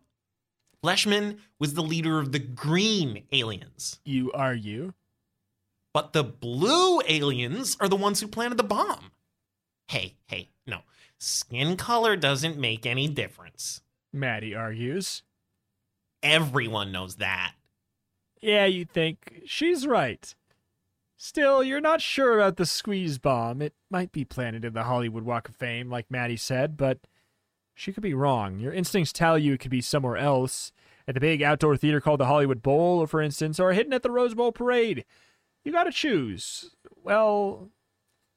Fleshman was the leader of the green aliens. You argue. But the blue aliens are the ones who planted the bomb. Hey, hey, no. Skin color doesn't make any difference. Maddie argues. Everyone knows that. Yeah, you think. She's right. Still, you're not sure about the squeeze bomb. It might be planted in the Hollywood Walk of Fame, like Maddie said, but she could be wrong. Your instincts tell you it could be somewhere else. At the big outdoor theater called the Hollywood Bowl, for instance, or hidden at the Rose Bowl Parade. You gotta choose. Well,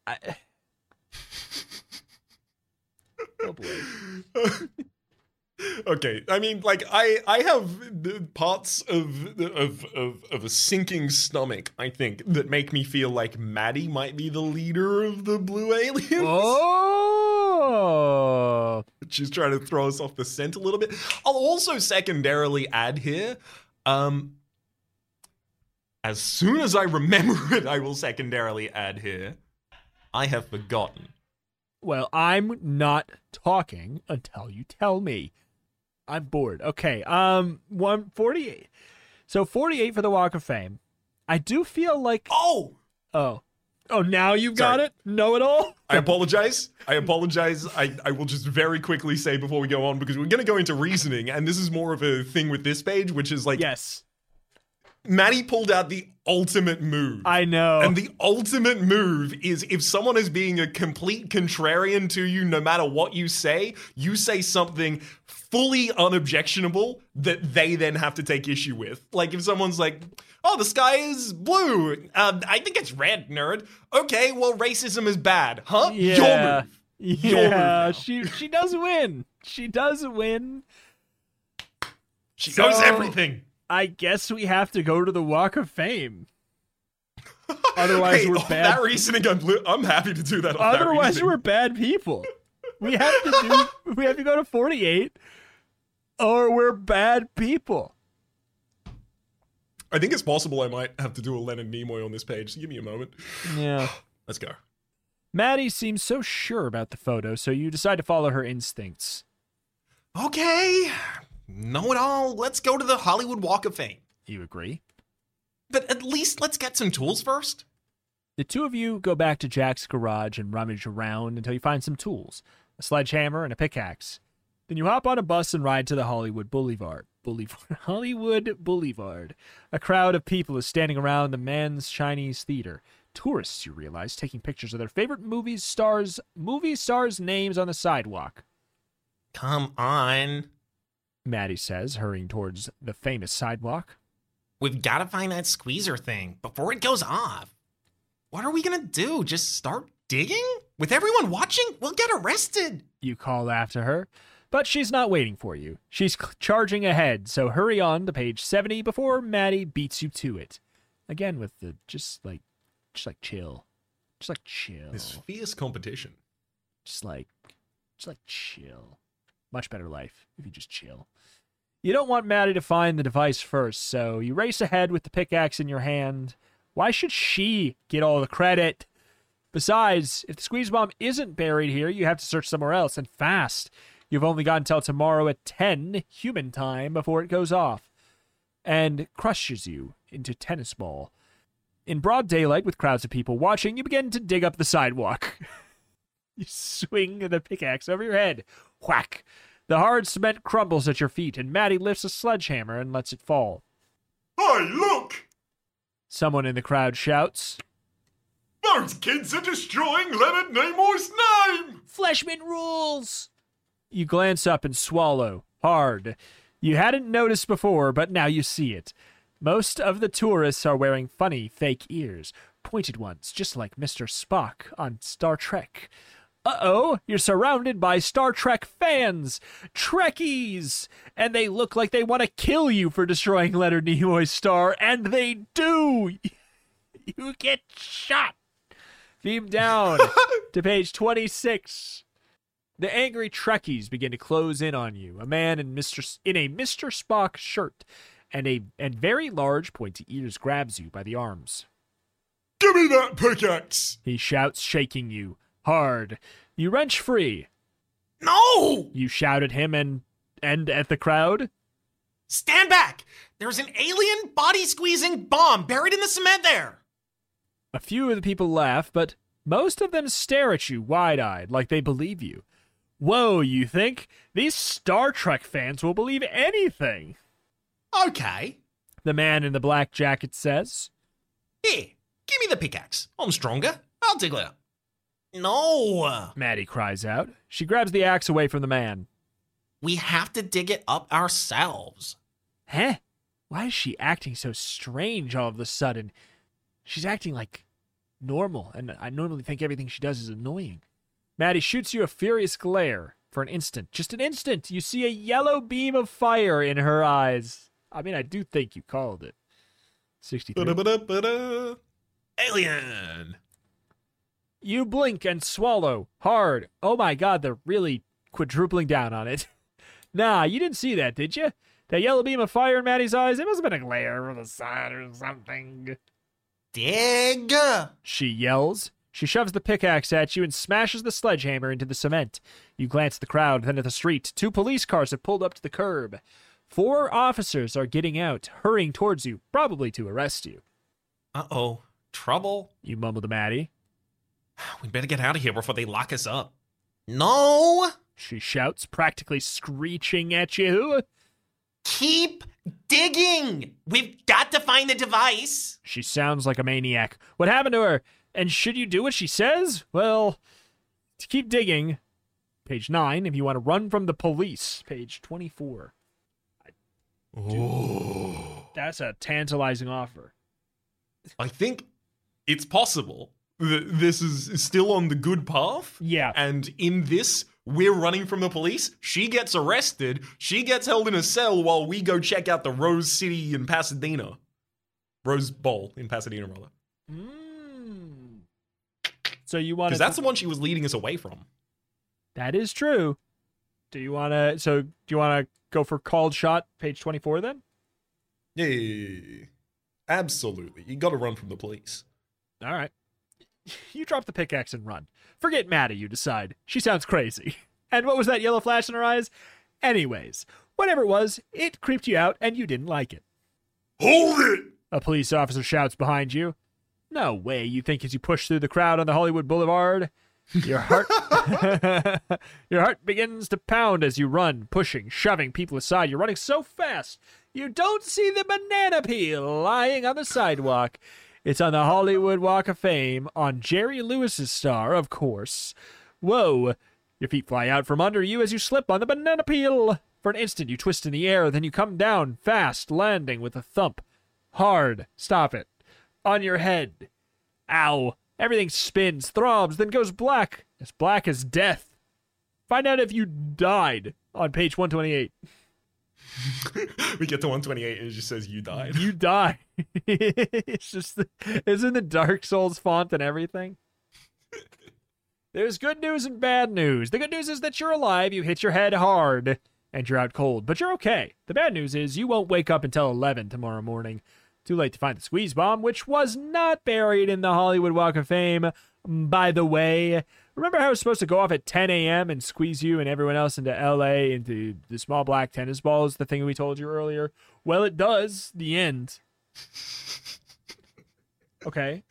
I. oh boy. okay, I mean, like I I have the parts of of of of a sinking stomach. I think that make me feel like Maddie might be the leader of the blue aliens. Oh! She's trying to throw us off the scent a little bit. I'll also secondarily add here, um, as soon as I remember it, I will secondarily add here. I have forgotten. Well, I'm not talking until you tell me. I'm bored. Okay. Um, one forty-eight. So forty-eight for the Walk of Fame. I do feel like Oh, oh oh now you've got Sorry. it. Know it all. I apologize. I apologize. I, I will just very quickly say before we go on because we're going to go into reasoning, and this is more of a thing with this page, which is like Yes, Maddie pulled out the ultimate move. I know. And the ultimate move is if someone is being a complete contrarian to you, no matter what you say, you say something fully unobjectionable that they then have to take issue with. Like if someone's like, oh, the sky is blue. Uh, I think it's red, nerd. Okay, well, racism is bad. Huh? Your yeah, move. Your move yeah. She she does win. She does win. She So- knows everything. I guess we have to go to the Walk of Fame. Otherwise, Hey, we're bad. that reasoning, I'm, I'm happy to do that. off that Otherwise, we're bad people. We have to do. we have to go to forty-eight, or we're bad people. I think it's possible I might have to do a Leonard Nimoy on this page. So give me a moment. Yeah. Let's go. Maddie seems so sure about the photo, so you decide to follow her instincts. Okay, know it all. Let's go to the Hollywood Walk of Fame. You agree? But at least let's get some tools first. The two of you go back to Jack's garage and rummage around until you find some tools a sledgehammer and a pickaxe. Then you hop on a bus and ride to the Hollywood Boulevard. Boulevard. Hollywood Boulevard. A crowd of people is standing around the Mann's Chinese Theater. Tourists, you realize, taking pictures of their favorite movie stars movie stars' names on the sidewalk. Come on. Maddie says, hurrying towards the famous sidewalk. We've got to find that squeezer thing before it goes off. What are we going to do? Just start digging? With everyone watching, we'll get arrested. You call after her, but she's not waiting for you. She's c- charging ahead, so hurry on to page 70 before Maddie beats you to it. Again with the just like just like chill. Just like chill. This fierce competition. Just like Just like chill. Much better life if you mm-hmm. just chill. You don't want Maddie to find the device first, so you race ahead with the pickaxe in your hand. Why should she get all the credit? Besides, if the squeeze bomb isn't buried here, you have to search somewhere else and fast. You've only got until tomorrow at 10 human time before it goes off and crushes you into tennis ball. In broad daylight, with crowds of people watching, you begin to dig up the sidewalk. you swing the pickaxe over your head. Whack! The hard cement crumbles at your feet, and Maddie lifts a sledgehammer and lets it fall. Hey, look! Someone in the crowd shouts, Those kids are destroying Leonard Nimoy's name! Fleshman rules! You glance up and swallow, hard. You hadn't noticed before, but now you see it. Most of the tourists are wearing funny fake ears, pointed ones, just like Mr. Spock on Star Trek. Uh oh, you're surrounded by Star Trek fans, Trekkies, and they look like they want to kill you for destroying Leonard Nimoy's star, and they do. You get shot. Beam down to page 26. The angry Trekkies begin to close in on you. A man in Mr. S- in a Mr. Spock shirt and a and very large pointy ears grabs you by the arms. Give me that pickaxe! He shouts, shaking you hard. You wrench free. No! You shout at him and and at the crowd. Stand back! There's an alien body squeezing bomb buried in the cement there! A few of the people laugh, but most of them stare at you wide eyed, like they believe you. Whoa, you think? These Star Trek fans will believe anything, Okay. the man in the black jacket says. Here, give me the pickaxe. I'm stronger. I'll dig it up. No! Maddie cries out. She grabs the axe away from the man. We have to dig it up ourselves. Huh? Why is she acting so strange all of a sudden? She's acting like normal, and I normally think everything she does is annoying. Maddie shoots you a furious glare. For an instant, just an instant, you see a yellow beam of fire in her eyes. I mean, I do think you called it. 63. Ba-da-ba-da-ba-da. Alien! You blink and swallow hard. Oh my god, they're really quadrupling down on it. nah, you didn't see that, did you? That yellow beam of fire in Maddie's eyes, it must have been a glare from the sun or something. Dig! She yells. She shoves the pickaxe at you and smashes the sledgehammer into the cement. You glance at the crowd, then at the street. Two police cars have pulled up to the curb. Four officers are getting out, hurrying towards you, probably to arrest you. Uh oh. Trouble? You mumble to Maddie. We better get out of here before they lock us up. No! She shouts, practically screeching at you. Keep digging! We've got to find the device! She sounds like a maniac. What happened to her? And should you do what she says? Well, to keep digging, page 9, if you want to run from the police, page 24. That's a tantalizing offer. I think it's possible that this is still on the good path. Yeah. And in this, we're running from the police. She gets arrested. She gets held in a cell while we go check out the Rose City in Pasadena. Rose Bowl in Pasadena, rather. Mm. So you want Because that's the one she was leading us away from. That is true. Do you want to. So do you want to go for called shot, page 24 then? Yeah. absolutely. You got to run from the police. All right. You drop the pickaxe and run. Forget Maddie, you decide. She sounds crazy. And what was that yellow flash in her eyes? Anyways, whatever it was, it creeped you out and you didn't like it. Hold it! A police officer shouts behind you. No way, you think as you push through the crowd on the Hollywood Boulevard. Your heart Your heart begins to pound as you run, pushing, shoving people aside. You're running so fast, you don't see the banana peel lying on the sidewalk. It's on the Hollywood Walk of Fame on Jerry Lewis's star, of course. Whoa. Your feet fly out from under you as you slip on the banana peel. For an instant, you twist in the air, then you come down fast, landing with a thump. Hard. Stop it. On your head. Ow. Everything spins, throbs, then goes black. As black as death. Find out if you died on page 128. we get to 128 and it just says you died. You die. it's just, it's in the Dark Souls font and everything. There's good news and bad news. The good news is that you're alive, you hit your head hard, and you're out cold, but you're okay. The bad news is you won't wake up until 11 tomorrow morning. Too late to find the squeeze bomb, which was not buried in the Hollywood Walk of Fame, by the way. Remember how it was supposed to go off at 10 a.m. and squeeze you and everyone else into LA into the small black tennis balls, the thing we told you earlier? Well, it does. The end. Okay.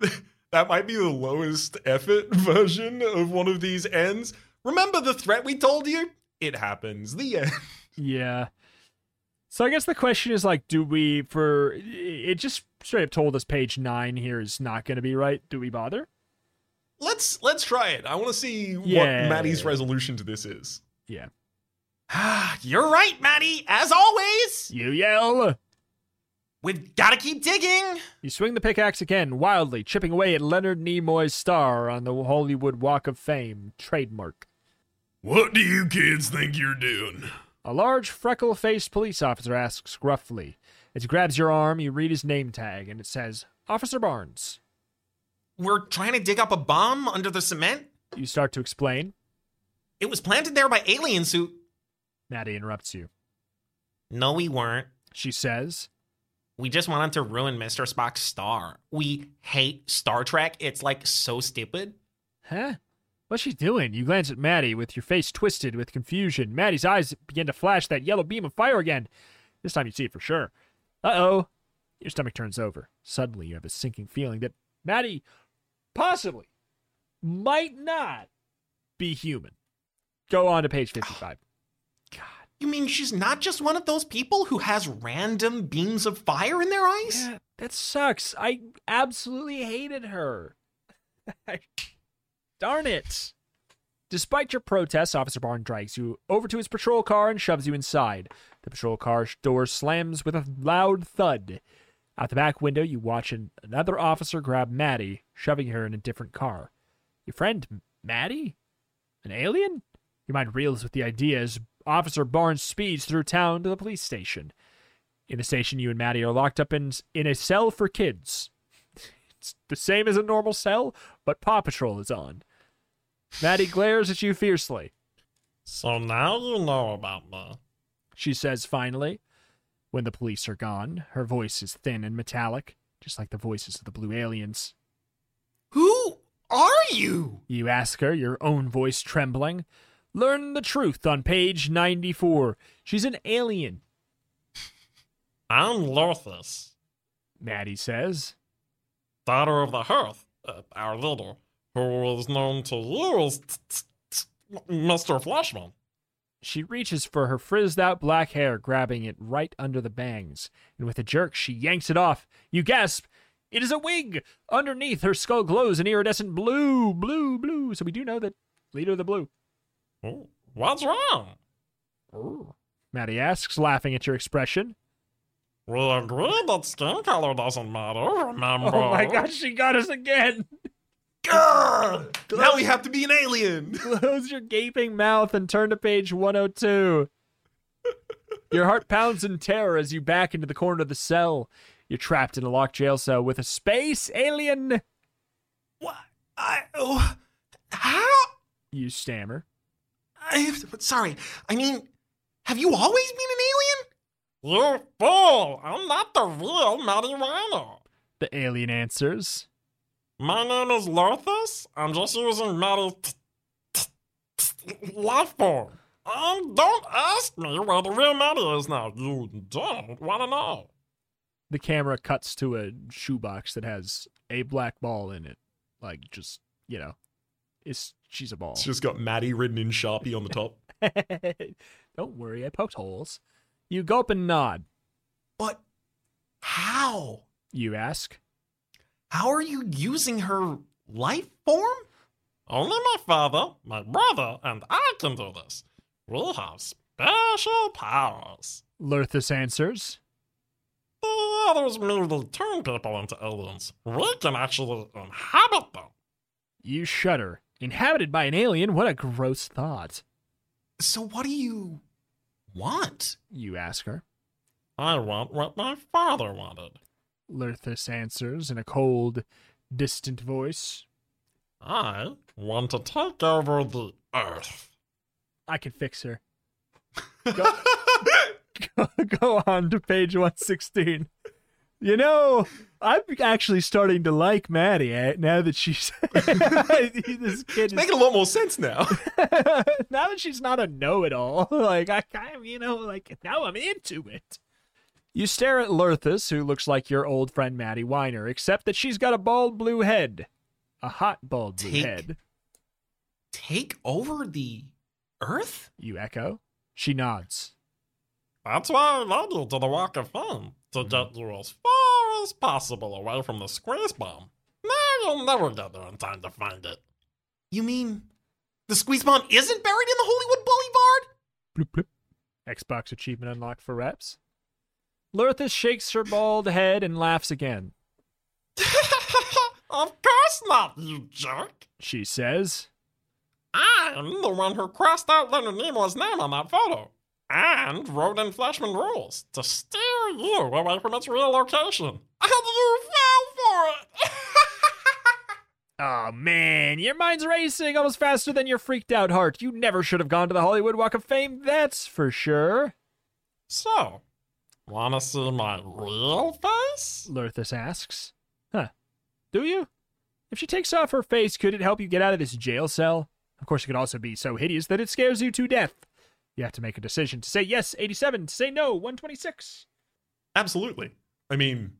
That might be the lowest effort version of one of these ends. Remember the threat we told you? It happens. The end. Yeah. So I guess the question is like, do we for it just straight up told us page nine here is not going to be right? Do we bother? Let's let's try it. I want to see Yeah. what Maddie's resolution to this is. Yeah. Ah, you're right, Maddie. As always, You yell. we've got to keep digging. You swing the pickaxe again, wildly chipping away at Leonard Nimoy's star on the Hollywood Walk of Fame trademark. What do you kids think you're doing? A large, freckle faced police officer asks gruffly. As he grabs your arm, you read his name tag, and it says, Officer Barnes. We're trying to dig up a bomb under the cement. You start to explain. It was planted there by aliens who. Maddie interrupts you. No, we weren't. She says, We just wanted to ruin Mr. Spock's star. We hate Star Trek. It's like so stupid. Huh? What's she doing? You glance at Maddie with your face twisted with confusion. Maddie's eyes begin to flash that yellow beam of fire again. This time you see it for sure. Uh oh. Your stomach turns over. Suddenly you have a sinking feeling that Maddie possibly might not be human. Go on to page 55. God. You mean she's not just one of those people who has random beams of fire in their eyes? Yeah, that sucks. I absolutely hated her. Darn it. Despite your protests, Officer Barnes drags you over to his patrol car and shoves you inside. The patrol car door slams with a loud thud. Out the back window, you watch an, another officer grab Maddie, shoving her in a different car. Your friend, Maddie? An alien? Your mind reels with the idea as Officer Barnes speeds through town to the police station. In the station, you and Maddie are locked up in in a cell for kids. It's the same as a normal cell, but Paw Patrol is on. Maddie glares at you fiercely. So now you know about me. She says finally. When the police are gone, her voice is thin and metallic, just like the voices of the blue aliens. Who are you? You ask her, your own voice trembling. Learn the truth on page 94. She's an alien, I'm Lothus, Maddie says. daughter of the Hearth, uh, our leader, who was known to you as Mr. Fleshman. She reaches for her frizzed out black hair, grabbing it right under the bangs, and with a jerk, she yanks it off. You gasp. It is a wig! Underneath, her skull glows an iridescent blue, blue, blue. So we do know that leader of the blue. Ooh, What's wrong? Maddie asks, laughing at your expression. We agree that skin color doesn't matter, remember? Oh my gosh, she got us again! Grr! Now we have to be an alien. Close your gaping mouth and turn to page 102. Your heart pounds in terror as you back into the corner of the cell. You're trapped in a locked jail cell with a space alien. What? I. Oh, how? You stammer. I, sorry. I mean, have you always been an alien? You fool! I'm not the real Maddie Rhino. The alien answers. My name is Lothus. I'm just using Maddie's t- t- t- life form. And don't ask me where the real Maddie is now. You don't want to know. The camera cuts to a shoebox that has a black ball in it. Like, just, you know, it's she's a ball. It's just got Maddie written in Sharpie on the top. Don't worry, I poked holes. You gulp and nod. But how? You ask. How are you using her life form? Only my father, my brother, and I can do this. We have special powers. Lerthus answers. The others merely turn people into aliens. We can actually inhabit them. You shudder. Inhabited by an alien? What a gross thought. So, what do you want? You ask her. I want what my father wanted. Lerthus answers in a cold, distant voice. I want to take over the Earth. I can fix her. Go, go, go on to page 116. You know, I'm actually starting to like Maddie eh, now that she's this kid is Making a lot more sense now. now that she's not a know-it-all, like I kind of, you know, like now I'm into it. You stare at Lerthus, who looks like your old friend Maddie Weiner, except that she's got a bald blue head, a hot bald blue Take- head. Take over the Earth? You echo. She nods. That's why I led you to the Walk of Fame, to mm-hmm. get you as far as possible away from the squeeze bomb. Now you'll never get there in time to find it. You mean the squeeze bomb isn't buried in the Hollywood Boulevard? Bloop, bloop. Xbox achievement unlocked for reps. Lerthus shakes her bald head and laughs again. of course not, you jerk. She says, I'm the one who crossed out Leonard Nimoy's name on that photo. And wrote in Flashman rules to steer you away from its real location. And you fell for it! Oh man, your mind's racing almost faster than your freaked out heart. You never should have gone to the Hollywood Walk of Fame, that's for sure. so, wanna see my real face? Lerthus asks. Huh. Do you? If she takes off her face, could it help you get out of this jail cell? Of course, it could also be so hideous that it scares you to death. You have to make a decision to say yes, 87, to say no, 126. Absolutely. I mean,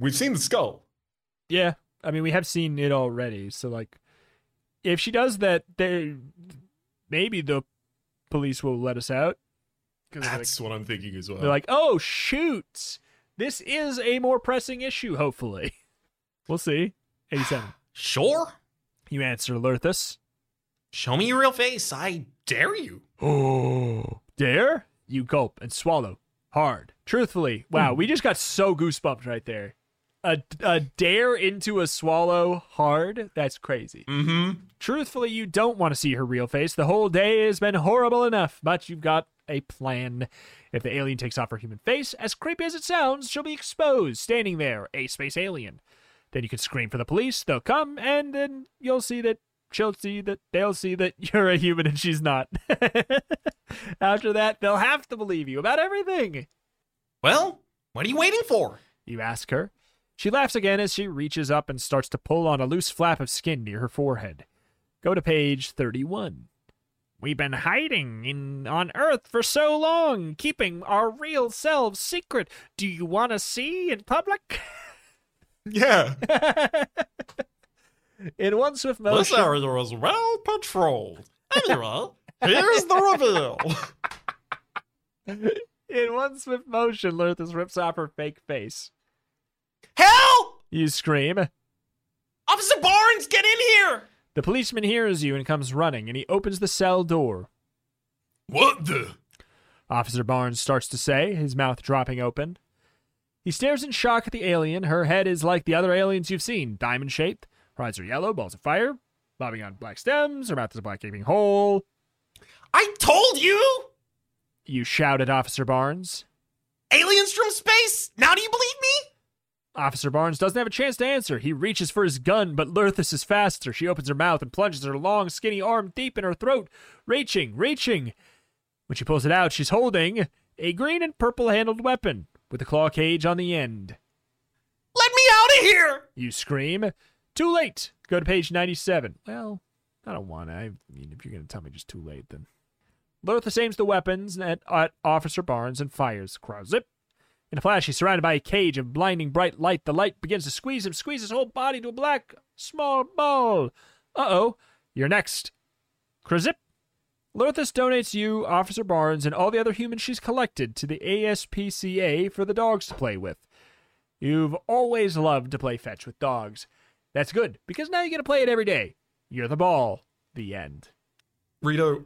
we've seen the skull. Yeah, I mean, we have seen it already, so like, if she does that, they maybe the police will let us out. They're like- That's what I'm thinking as well. They're like, oh, shoot. This is a more pressing issue, hopefully. We'll see. 87. Sure. You answer, Lerthus. Show me your real face. I dare you. Oh. Dare? You gulp and swallow. Hard. Truthfully, wow, we just got so goosebumped right there. A, a dare into a swallow hard? That's crazy. mm-hmm. Truthfully, you don't want to see her real face. The whole day has been horrible enough, but you've got a plan. If the alien takes off her human face, as creepy as it sounds, she'll be exposed, standing there, a space alien. Then you can scream for the police, they'll come, and then you'll see that she'll see that they'll see that you're a human and she's not. After that, they'll have to believe you about everything. Well, what are you waiting for? You ask her. She laughs again as she reaches up and starts to pull on a loose flap of skin near her forehead. Go to page 31. We've been hiding in on Earth for so long, keeping our real selves secret. Do you want to see in public? Yeah. in one swift motion, This motion, area is well patrolled. Anyway, here's the reveal. in one swift motion, Lerthus rips off her fake face. Help! You scream. Officer Barnes, get in here! The policeman hears you and comes running, and he opens the cell door. what the? Officer Barnes starts to say, his mouth dropping open. He stares in shock at the alien. Her head is like the other aliens you've seen, diamond shaped. Her eyes are yellow, balls of fire, bobbing on black stems. Her mouth is a black gaping hole. I told you! You shout at Officer Barnes. Aliens from space! Now do you believe me? Officer Barnes doesn't have a chance to answer. He reaches for his gun, but Lerthus is faster. She opens her mouth and plunges her long, skinny arm deep in her throat, reaching, reaching. When she pulls it out, she's holding a green and purple handled weapon with a claw cage on the end. Let me out of here! You scream. Too late. Go to page 97. Well, I don't want to. I mean, if you're going to tell me just too late, then. Lothus aims the weapons at, at Officer Barnes and fires. Zip. In a flash, he's surrounded by a cage of blinding bright light. The light begins to squeeze him, squeeze his whole body to a black, small ball. Uh oh. You're next. Krazip. Lothus donates you, Officer Barnes, and all the other humans she's collected to the ASPCA for the dogs to play with. You've always loved to play fetch with dogs. That's good, because now you get to play it every day. You're the ball. The end. Rito,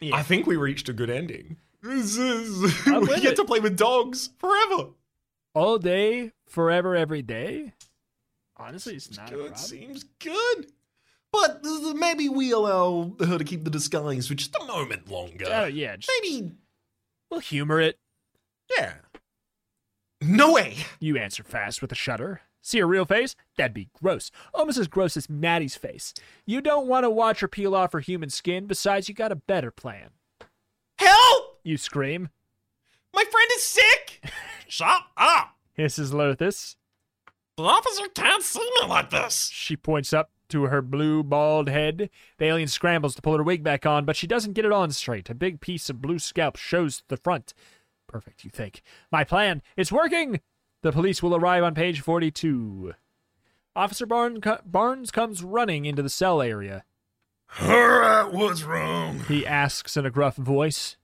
Yeah. I think we reached a good ending. This is we get it. to play with dogs forever. All day, forever, every day? Honestly, it's not a Good, seems good. But maybe we allow her to keep the disguise for just a moment longer. Uh, yeah, just, maybe, we'll humor it. yeah. No way! You answer fast with a shudder. See her real face? That'd be gross. Almost as gross as Maddie's face. You don't want to watch her peel off her human skin. Besides, you got a better plan. Help! You scream. My friend is sick! Shut up! Hisses Lurthus. The officer can't see me like this. She points up to her blue, bald head. The alien scrambles to pull her wig back on, but she doesn't get it on straight. A big piece of blue scalp shows the front. Perfect, you think. My plan, it's working! The police will arrive on page 42. Officer Barn- Barnes comes running into the cell area. All right, uh, what's wrong? He asks in a gruff voice.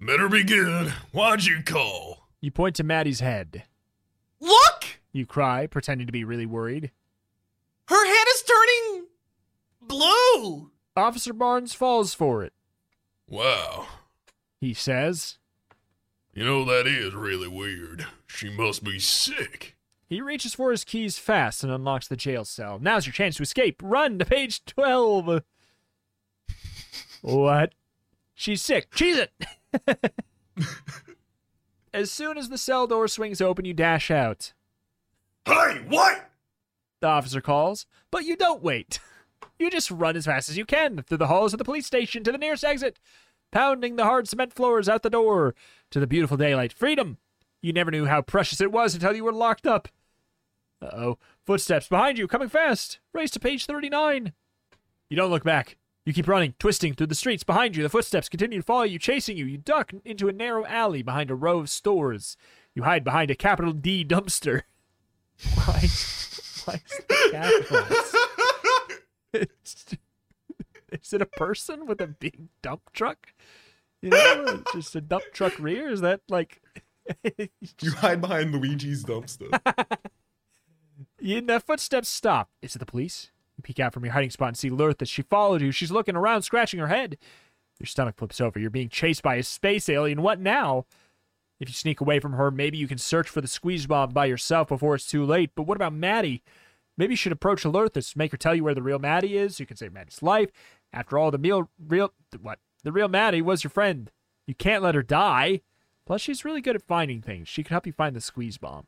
Better be good. Why'd you call? You point to Maddie's head. Look! You cry, pretending to be really worried. Her head is turning blue! Officer Barnes falls for it. Wow. He says. You know, that is really weird. She must be sick. He reaches for his keys fast and unlocks the jail cell. Now's your chance to escape. Run to page 12. what? She's sick. Cheese it. as soon as the cell door swings open, you dash out. Hey, what? The officer calls, but you don't wait. You just run as fast as you can through the halls of the police station to the nearest exit, pounding the hard cement floors out the door to the beautiful daylight. Freedom! You never knew how precious it was until you were locked up. Uh oh. Footsteps behind you, coming fast. Race to page 39. You don't look back. You keep running, twisting through the streets behind you. The footsteps continue to follow you, chasing you. You duck into a narrow alley behind a row of stores. You hide behind a capital D dumpster. Why? Why is it capitalized? It's- is it a person with a big dump truck? You know, just a dump truck rear? Is that like You hide behind Luigi's dumpster. You, the footsteps stop. Is it the police? Peek out from your hiding spot and see Lurthus. She followed you. She's looking around, scratching her head. Your stomach flips over. You're being chased by a space alien. What now? If you sneak away from her, maybe you can search for the squeeze bomb by yourself before it's too late. But what about Maddie? Maybe you should approach Lurthus, make her tell you where the real Maddie is. You can save Maddie's life. After all, the meal, real what? The real Maddie was your friend. You can't let her die. Plus, she's really good at finding things. She can help you find the squeeze bomb.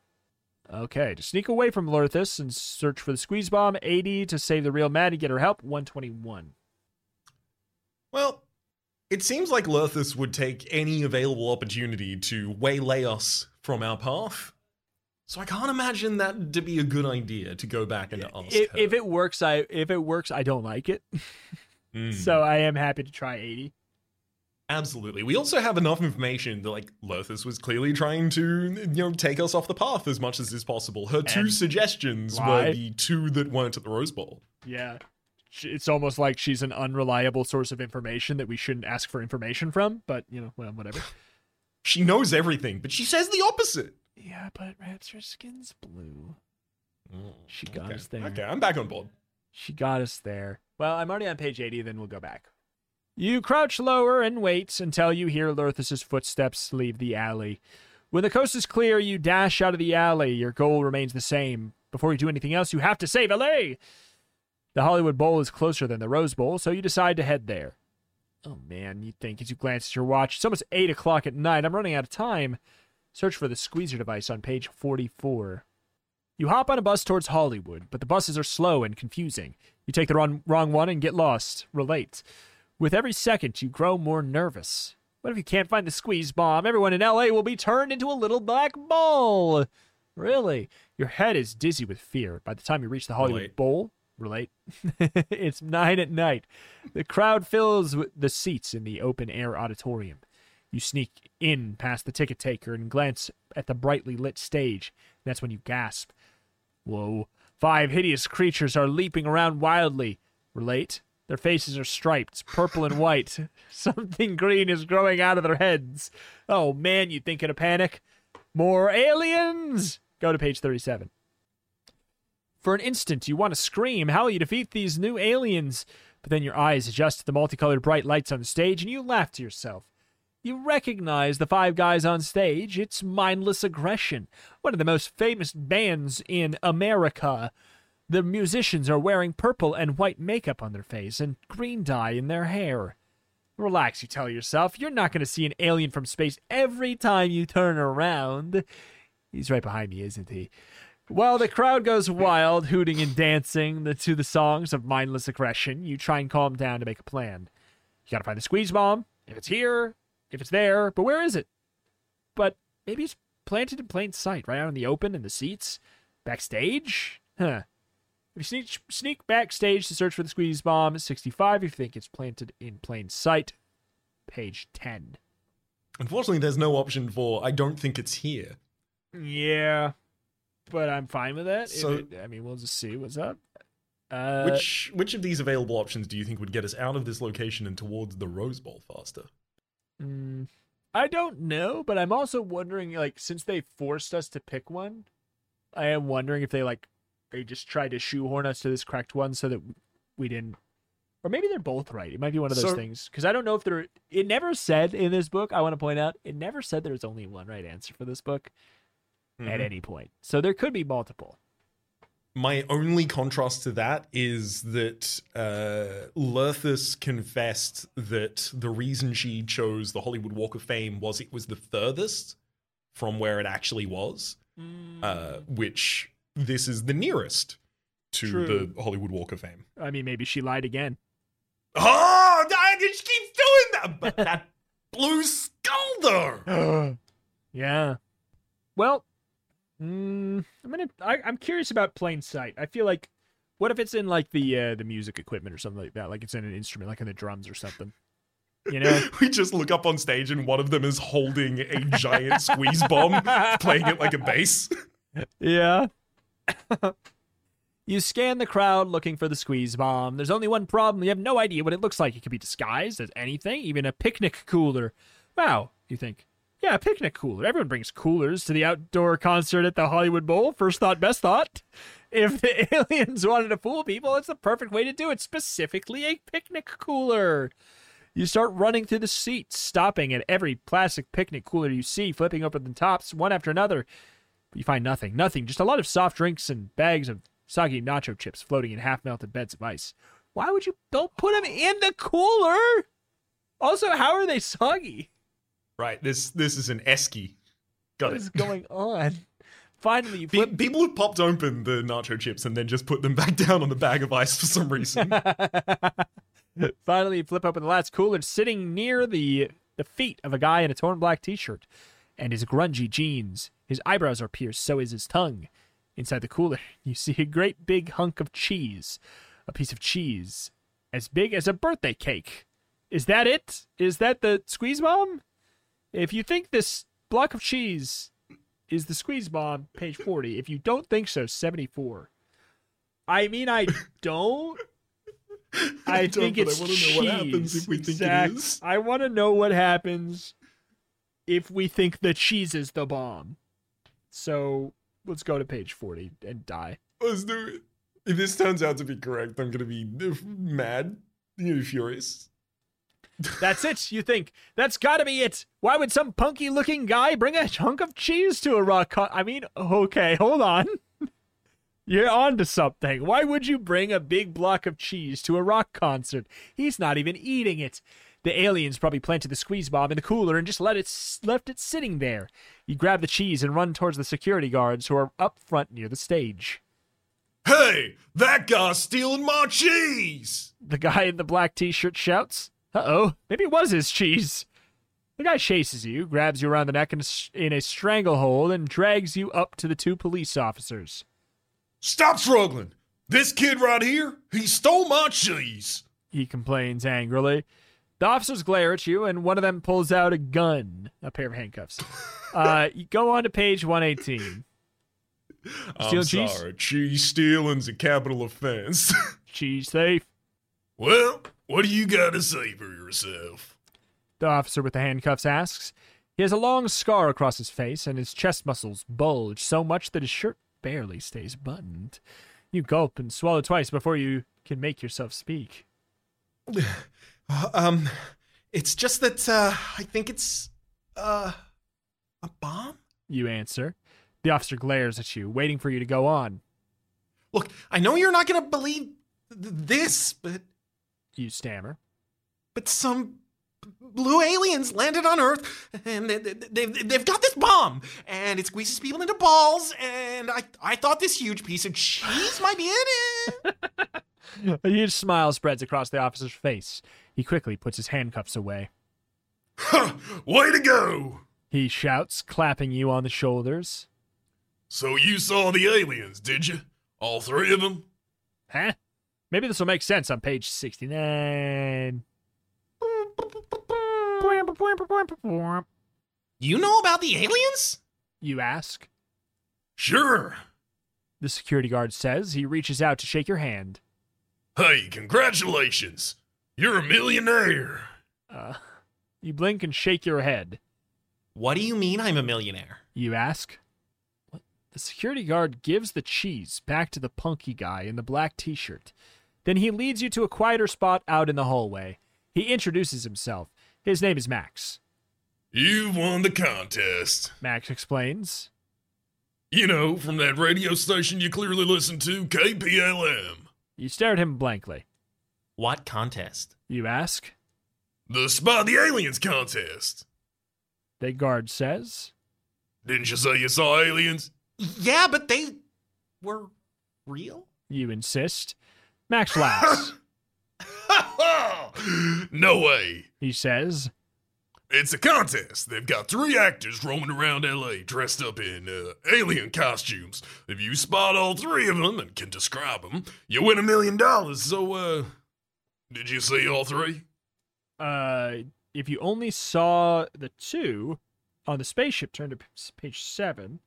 Okay, to sneak away from Lurthus and search for the squeeze bomb, 80 to save the real Maddie, get her help, 121. Well, it seems like Lurthus would take any available opportunity to waylay us from our path. So I can't imagine that to be a good idea to go back and ask If, if it works, I if it works, I don't like it. Mm. So I am happy to try 80. Absolutely. We also have enough information that like Lurthus was clearly trying to, you know, take us off the path as much as is possible. Her two And suggestions were the two that weren't at the Rose Bowl. Yeah. It's almost like she's an unreliable source of information that we shouldn't ask for information from, but you know, well, whatever. She knows everything, but she says the opposite. yeah, but perhaps her skin's blue. Mm, she got okay. us there. Okay, I'm back on board. She got us there. Well, I'm already on page 80, then we'll go back. You crouch lower and wait until you hear Lurthus's footsteps leave the alley. When the coast is clear, you dash out of the alley. Your goal remains the same. Before you do anything else, you have to save LA. The Hollywood Bowl is closer than the Rose Bowl, so you decide to head there. Oh man, you think as you glance at your watch, it's almost 8 o'clock at night. I'm running out of time. Search for the squeezer device on page 44. You hop on a bus towards Hollywood, but the buses are slow and confusing. You take the wrong, wrong one and get lost. Relate. With every second, you grow more nervous. What if you can't find the squeeze bomb? Everyone in LA will be turned into a little black ball. Really? Your head is dizzy with fear. By the time you reach the Hollywood Relate. Bowl, relate. it's nine at night. The crowd fills the seats in the open air auditorium. You sneak in past the ticket taker and glance at the brightly lit stage. That's when you gasp. Whoa. Five hideous creatures are leaping around wildly. Relate? Their faces are striped, purple and white. Something green is growing out of their heads. Oh man, you think in a panic? More aliens! Go to page 37. For an instant, you want to scream how will you defeat these new aliens, but then your eyes adjust to the multicolored bright lights on the stage and you laugh to yourself. You recognize the five guys on stage. It's Mindless Aggression, one of the most famous bands in America. The musicians are wearing purple and white makeup on their face and green dye in their hair. Relax, you tell yourself. You're not going to see an alien from space every time you turn around. He's right behind me, isn't he? While the crowd goes wild, hooting and dancing the, to the songs of mindless aggression, you try and calm down to make a plan. You gotta find the squeeze bomb. If it's here, if it's there, but where is it? But maybe it's planted in plain sight, right out in the open in the seats, backstage. Huh? If you sneak sneak backstage to search for the squeeze bomb, 65. If you think it's planted in plain sight, page 10. Unfortunately, there's no option for I don't think it's here. Yeah, but I'm fine with that. So- it- I mean, we'll just see what's up. Uh, Which which of these available options do you think would get us out of this location and towards the Rose Bowl faster? Mm, I don't know, but I'm also wondering, like, since they forced us to pick one, I am wondering if they like they just tried to shoehorn us to this correct one so that we didn't, or maybe they're both right. It might be one of those So- things because I don't know if there. It never said in this book. I want to point out it never said there's only one right answer for this book at Mhm. any point. So there could be multiple. My only contrast to that is that uh, Lurthus confessed that the reason she chose the Hollywood Walk of Fame was it was the furthest from where it actually was, uh, which this is the nearest to True. the Hollywood Walk of Fame. I mean, maybe she lied again. Oh, I just keeps doing that, but that blue skull though. yeah. Well, mm, I'm gonna. I, I'm curious about plain sight. I feel like, what if it's in like the uh, the music equipment or something like that? Like it's in an instrument, like in the drums or something. You know? We just look up on stage and one of them is holding a giant squeeze bomb, playing it like a bass. yeah. you scan the crowd looking for the squeeze bomb. There's only one problem. You have no idea what it looks like. It could be disguised as anything, even a picnic cooler. Wow, you think. Yeah, a picnic cooler. Everyone brings coolers to the outdoor concert at the Hollywood Bowl. First thought, best thought. If the aliens wanted to fool people, it's the perfect way to do it. Specifically, a picnic cooler. You start running through the seats, stopping at every plastic picnic cooler you see, flipping open the tops one after another. But you find nothing. Nothing. Just a lot of soft drinks and bags of soggy nacho chips floating in half melted beds of ice. Why would you don't put them in the cooler? Also, how are they soggy? Right, this this is an esky. Got What it. is going on? Finally, you flip. people have popped open the nacho chips and then just put them back down on the bag of ice for some reason. Finally, you flip open the last cooler, sitting near the the feet of a guy in a torn black T-shirt and his grungy jeans. His eyebrows are pierced, so is his tongue. Inside the cooler, you see a great big hunk of cheese, a piece of cheese as big as a birthday cake. Is that it? Is that the squeeze bomb? If you think this block of cheese is the squeeze bomb, page 40. If you don't think so, 74. I mean, I don't. I, don't, think but I it's wanna know what happens cheese, if we think it Zach. is. I want to know what happens if we think the cheese is the bomb. So let's go to page 40 and die. Let's do it. If this turns out to be correct, I'm gonna be mad. I'm gonna be furious. That's it, you think. That's gotta be it. Why would some punky looking guy bring a chunk of cheese to a rock con- I mean, okay, hold on. You're on to something. Why would you bring a big block of cheese to a rock concert? He's not even eating it. The aliens probably planted the squeeze bomb in the cooler and just let it left it sitting there. You grab the cheese and run towards the security guards who are up front near the stage. Hey, that guy's stealing my cheese! The guy in the black t-shirt shouts, "Uh-oh, maybe it was his cheese." The guy chases you, grabs you around the neck in a, in a stranglehold, and drags you up to the two police officers. Stop struggling! This kid right here, he stole my cheese! He complains angrily. The officers glare at you, and one of them pulls out a gun, a pair of handcuffs. Uh, you go on to page 118. I'm cheese? sorry, cheese stealing's a capital offense. Cheese thief. Well, what do you got to say for yourself? The officer with the handcuffs asks. He has a long scar across his face, and his chest muscles bulge so much that his shirt barely stays buttoned. You gulp and swallow twice before you can make yourself speak. um, it's just that, uh, I think it's, uh, a bomb? You answer. The officer glares at you, waiting for you to go on. Look, I know you're not gonna believe th- this, but You stammer. but some blue aliens landed on Earth, and they, they, they, they've got this bomb, and it squeezes people into balls, and I, I thought this huge piece of cheese might be in it. A huge smile spreads across the officer's face. He quickly puts his handcuffs away. Way to go! He shouts, clapping you on the shoulders. So you saw the aliens, did you? All three of them? Huh? Maybe this will make sense on page 69. You know about the aliens? You ask. Sure. The security guard says. He reaches out to shake your hand. Hey, congratulations! You're a millionaire! Uh, you blink and shake your head. What do you mean I'm a millionaire? You ask. What? The security guard gives the cheese back to the punky guy in the black t shirt. Then he leads you to a quieter spot out in the hallway. He introduces himself. His name is Max. You've won the contest. Max explains. You know, from that radio station you clearly listen to, KPLM. You stare at him blankly. What contest? You ask. The Spot the Aliens contest. The guard says. Didn't you say you saw aliens? Yeah, but they were real? You insist. Max laughs. no way. he says. It's a contest. They've got three actors roaming around LA dressed up in uh, alien costumes. If you spot all three of them and can describe them, you win a million dollars. So, uh, did you see all three? Uh, if you only saw the two on the spaceship, turn to page seven.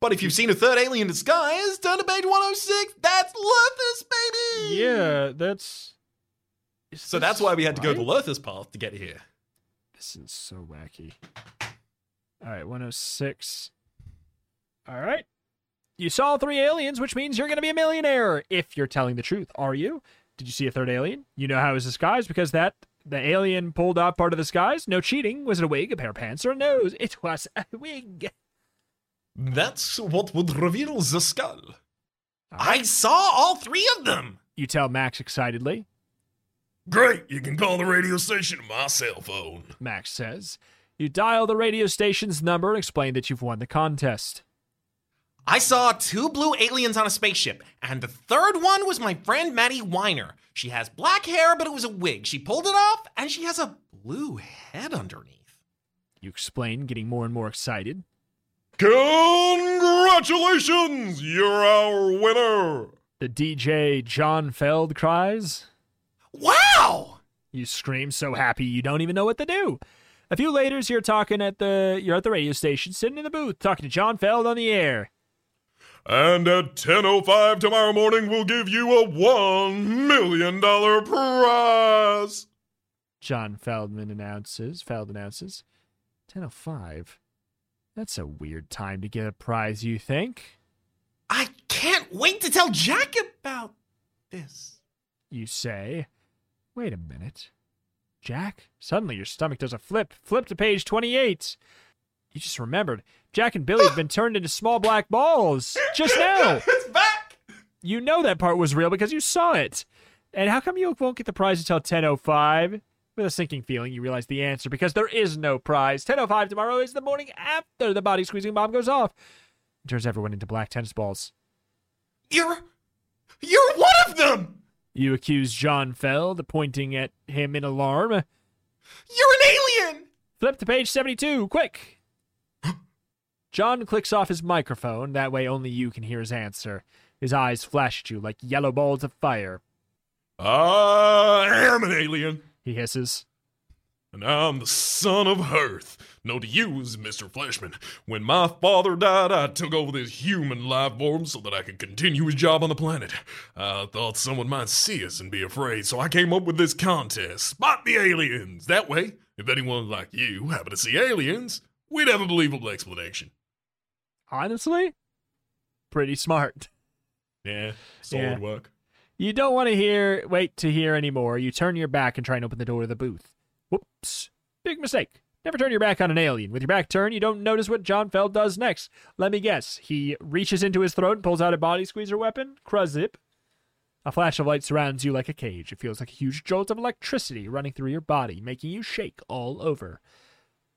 But if you've seen a third alien disguise, turn to page 106. That's Lurthus, baby! Yeah, that's. is So that's why we had to go the right? Lurthus path to get here. This is so wacky. All right, 106. All right. You saw three aliens, which means you're going to be a millionaire if you're telling the truth. Are you? Did you see a third alien? You know how it was disguised because that the alien pulled off part of the disguise. No cheating. Was it a wig, a pair of pants, or a nose? It was a wig. That's what would reveal the skull. I saw all three of them! You tell Max excitedly. Great, you can call the radio station on my cell phone. Max says. You dial the radio station's number and explain that you've won the contest. I saw two blue aliens on a spaceship, and the third one was my friend Maddie Weiner. She has black hair, but it was a wig. She pulled it off, and she has a blue head underneath. You explain, getting more and more excited. Congratulations! You're our winner! The DJ John Feld cries. Wow! You scream so happy you don't even know what to do. A few later, you're talking at the you're at the radio station, sitting in the booth, talking to John Feld on the air. And at 10.05 tomorrow morning, we'll give you a $1 million prize! John Feldman announces. Feld announces. Ten oh five. That's a weird time to get a prize, you think? I can't wait to tell Jack about this. You say. Wait a minute. Jack? Suddenly your stomach does a flip. Flip to page 28. You just remembered. Jack and Billy have been turned into small black balls. Just now. It's back! You know that part was real because you saw it. And how come you won't get the prize until 10.05? With a sinking feeling, you realize the answer because there is no prize. 10.05 tomorrow is the morning after the body squeezing bomb goes off. It turns everyone into black tennis balls. You're. You're one of them! You accuse John Feld, pointing at him in alarm. You're an alien! Flip to page 72, quick! John clicks off his microphone, that way only you can hear his answer. His eyes flash at you like yellow balls of fire. I am an alien, He hisses. and I'm the son of Hearth. No to you Mr. Fleshman. When my father died, I took over this human life form so that I could continue his job on the planet. I thought someone might see us and be afraid, so I came up with this contest. Spot the aliens! That way, if anyone like you happened to see aliens, we'd have a believable explanation. Honestly? Pretty smart. Yeah, solid Yeah. work. You don't want to hear, wait to hear anymore. You turn your back and try and open the door to the booth. Whoops. Big mistake. Never turn your back on an alien. With your back turned, you don't notice what John Feld does next. Let me guess. He reaches into his throat and pulls out a body squeezer weapon? Kruzip. A flash of light surrounds you like a cage. It feels like a huge jolt of electricity running through your body, making you shake all over.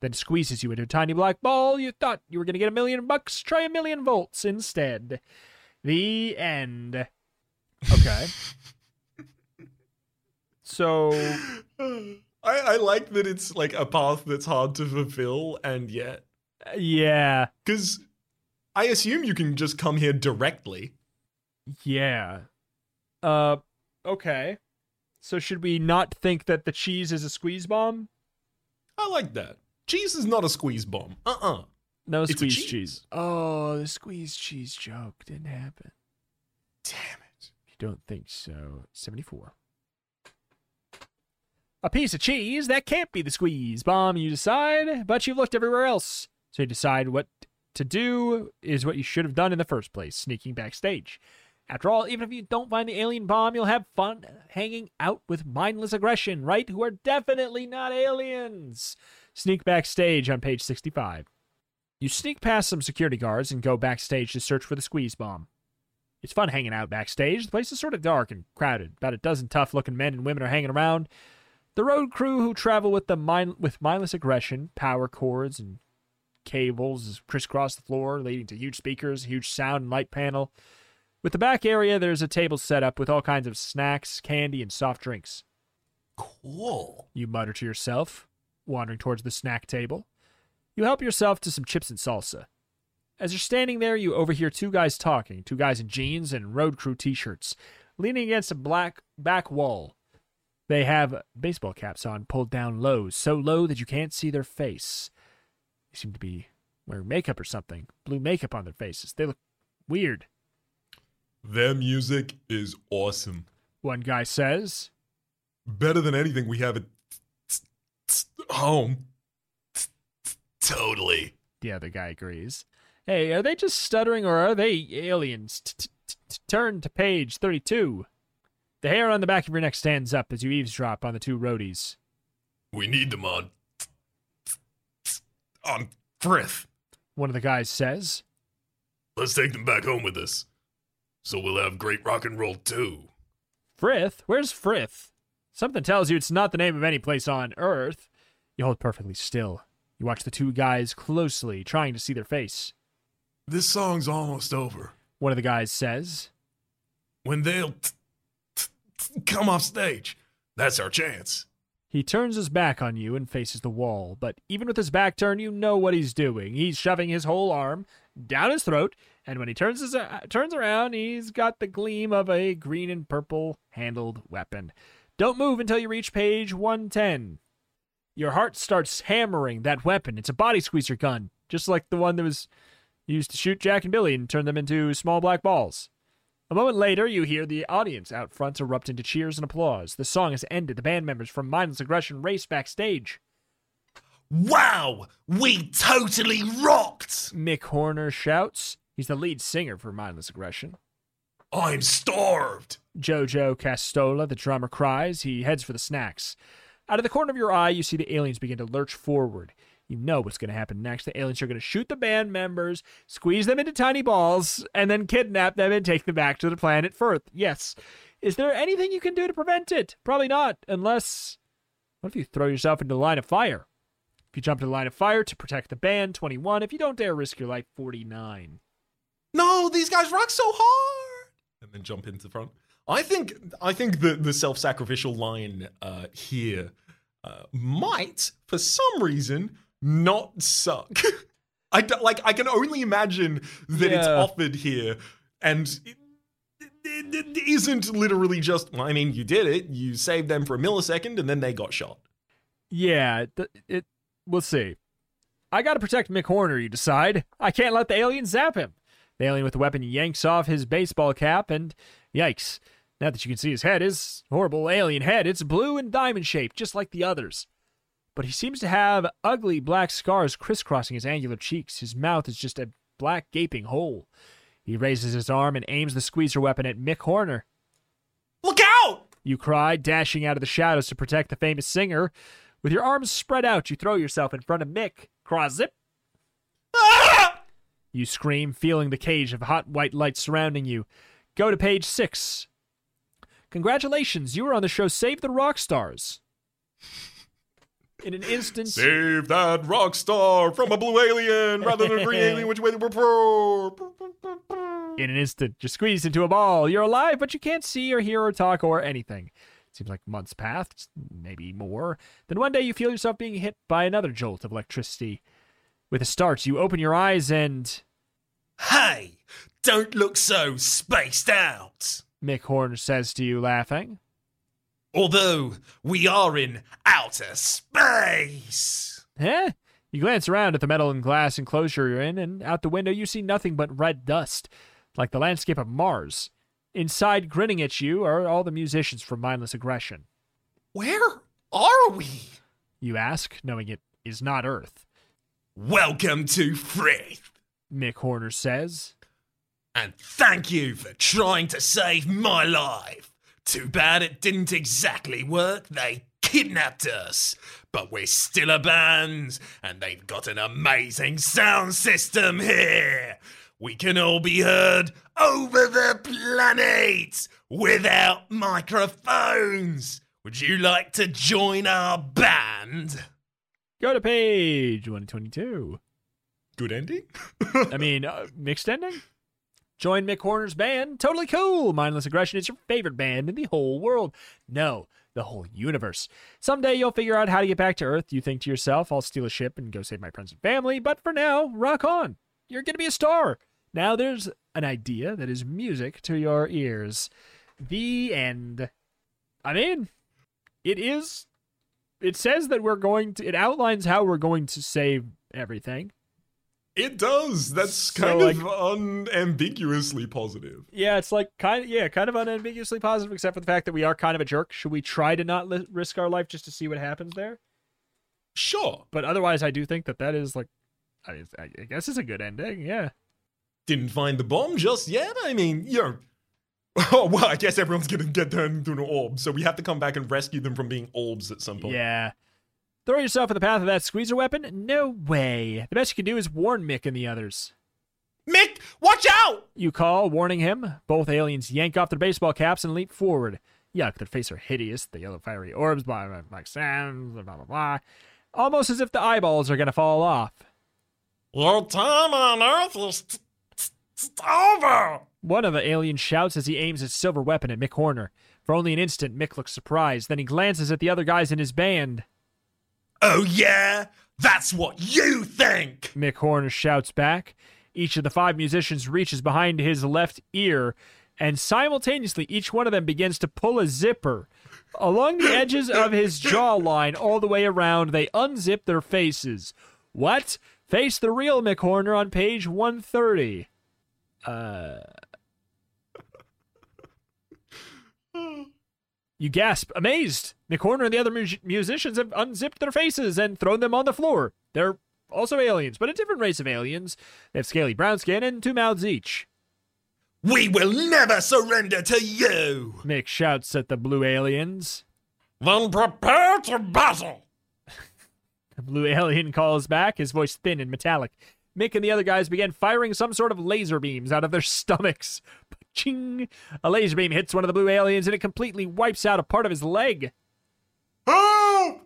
Then squeezes you into a tiny black ball. You thought you were going to get a million bucks. Try a million volts instead. The end. Okay. so, I, I like that it's like a path that's hard to fulfill, and yet yeah, because I assume you can just come here directly. yeah. Uh, okay. So should we not think that the cheese is a squeeze bomb? I like that. Cheese is not a squeeze bomb. Uh uh No It's squeeze cheese. cheese. Oh, the squeeze cheese joke didn't happen. Damn it. You don't think so. 74. A piece of cheese, that can't be the squeeze bomb, you decide, but you've looked everywhere else. So you decide what to do is what you should have done in the first place, sneaking backstage. After all, even if you don't find the alien bomb, you'll have fun hanging out with mindless aggression, right? Who are definitely not aliens. Sneak backstage on page 65. You sneak past some security guards and go backstage to search for the squeeze bomb. It's fun hanging out backstage. The place is sort of dark and crowded. About a dozen tough-looking men and women are hanging around. The road crew who travel with the mind- with mindless aggression, power cords and cables crisscross the floor, leading to huge speakers, huge sound and light panel. With the back area, there's a table set up with all kinds of snacks, candy, and soft drinks. Cool. You mutter to yourself, wandering towards the snack table. You help yourself to some chips and salsa. As you're standing there, you overhear two guys talking, two guys in jeans and road crew t shirts, leaning against a black back wall. They have baseball caps on, pulled down low, so low that you can't see their face. They seem to be wearing makeup or something, blue makeup on their faces. They look weird. Their music is awesome. One guy says, Better than anything we have at home. Totally. The other guy agrees. Hey, are they just stuttering or are they aliens? Turn to page 32. The hair on the back of your neck stands up as you eavesdrop on the two roadies. We need them on. On Frith. One of the guys says, Let's take them back home with us. So we'll have great rock and roll too. Frith? Where's Frith? Something tells you it's not the name of any place on Earth. You hold perfectly still. You watch the two guys closely, trying to see their face. This song's almost over. One of the guys says, When they'll t- t- t- come off stage, that's our chance. He turns his back on you and faces the wall, but even with his back turned, you know what he's doing. He's shoving his whole arm down his throat, and when he turns his uh, turns around, he's got the gleam of a green and purple handled weapon. Don't move until you reach page 110. Your heart starts hammering that weapon. It's a body squeezer gun, just like the one that was used to shoot Jack and Billy and turn them into small black balls. A moment later, you hear the audience out front erupt into cheers and applause. The song has ended. The band members from Mindless Aggression race backstage. Wow! We totally rocked! Mick Horner shouts. He's the lead singer for Mindless Aggression. I'm starved. Jojo Castola, the drummer, cries. He heads for the snacks. Out of the corner of your eye, you see the aliens begin to lurch forward. You know what's going to happen next. The aliens are going to shoot the band members, squeeze them into tiny balls, and then kidnap them and take them back to the planet Firth. Yes. Is there anything you can do to prevent it? Probably not, unless. What if you throw yourself into the line of fire? If you jump into the line of fire to protect the band, 21. If you don't dare risk your life, 49. No, these guys rock so hard. And then jump into the front. I think I think the the self sacrificial line uh, here uh, might, for some reason, not suck. I d- like I can only imagine that it's offered here, and it, it, it isn't literally just. Well, I mean, you did it. You saved them for a millisecond, and then they got shot. Yeah, th- it. We'll see. I gotta protect Mick Horner, you decide. I can't let the alien zap him. The alien with the weapon yanks off his baseball cap, and yikes. Now that you can see his head, his horrible alien head, it's blue and diamond shaped, just like the others. But he seems to have ugly black scars crisscrossing his angular cheeks. His mouth is just a black gaping hole. He raises his arm and aims the squeezer weapon at Mick Horner. Look out! You cry, dashing out of the shadows to protect the famous singer. With your arms spread out, you throw yourself in front of Mick. Cross zip. You scream, feeling the cage of hot white light surrounding you. Go to page six. Congratulations, you were on the show Save the Rock Stars. In an instant, Save that rock star from a blue alien rather than a green alien, which way they prefer. in an instant, you're squeezed into a ball. You're alive, but you can't see or hear or talk or anything. Seems like months passed, maybe more. Then one day you feel yourself being hit by another jolt of electricity. With a start, you open your eyes and Hey, don't look so spaced out. Mick Horner says to you, laughing. Although we are in outer space. Eh? You glance around at the metal and glass enclosure you're in, and out the window you see nothing but red dust, like the landscape of Mars. Inside, grinning at you, are all the musicians from Mindless Aggression. Where are we? You ask, knowing it is not Earth. Welcome to Frith. Mick Horner says. And thank you for trying to save my life. Too bad it didn't exactly work. They kidnapped us. But we're still a band, and they've got an amazing sound system here. We can all be heard over the planet without microphones. Would you like to join our band? Go to page 122. Good ending? I mean, uh, mixed ending? Join Mick Horner's band. Totally cool. Mindless Aggression is your favorite band in the whole world. No, the whole universe. Someday you'll figure out how to get back to Earth. You think to yourself, I'll steal a ship and go save my friends and family. But for now, rock on. You're going to be a star. Now there's an idea that is music to your ears. The end. I mean, it is. It says that we're going to. It outlines how we're going to save everything. It does. That's So, kind like- of unambiguously positive. Yeah, it's like kind of yeah, kind of unambiguously positive, except for the fact that we are kind of a jerk. Should we try to not li- risk our life just to see what happens there? Sure. But otherwise, I do think that that is like, I, I guess it's a good ending. Yeah, Didn't find the bomb just yet. I mean, you know. Oh, well, I guess everyone's to get turned into an orb, so we have to come back and rescue them from being orbs at some point. yeah. Throw yourself in the path of that squeezer weapon? No way. The best you can do is warn Mick and the others. Mick, watch out! You call, warning him. Both aliens yank off their baseball caps and leap forward. Yuck, their faces are hideous. The yellow fiery orbs, blah, blah, like sands, blah, blah, blah. Almost as if the eyeballs are going to fall off. Your time on Earth is t- t- t- over. One of the aliens shouts as he aims his silver weapon at Mick Horner. For only an instant, Mick looks surprised. Then he glances at the other guys in his band. Oh, yeah? That's what you think! Mick Horner shouts back. Each of the five musicians reaches behind his left ear, and simultaneously, each one of them begins to pull a zipper. Along the edges of his jawline, all the way around, they unzip their faces. What? Face the real Mick Horner on page 130. Uh. You gasp, amazed. Mick Horner and the other mu- musicians have unzipped their faces and thrown them on the floor. They're also aliens, but a different race of aliens. They have scaly brown skin and two mouths each. We will never surrender to you! Mick shouts at the blue aliens. Then prepare to battle. The blue alien calls back, his voice thin and metallic. Mick and the other guys begin firing some sort of laser beams out of their stomachs. Ching! A laser beam hits one of the blue aliens and it completely wipes out a part of his leg. Help!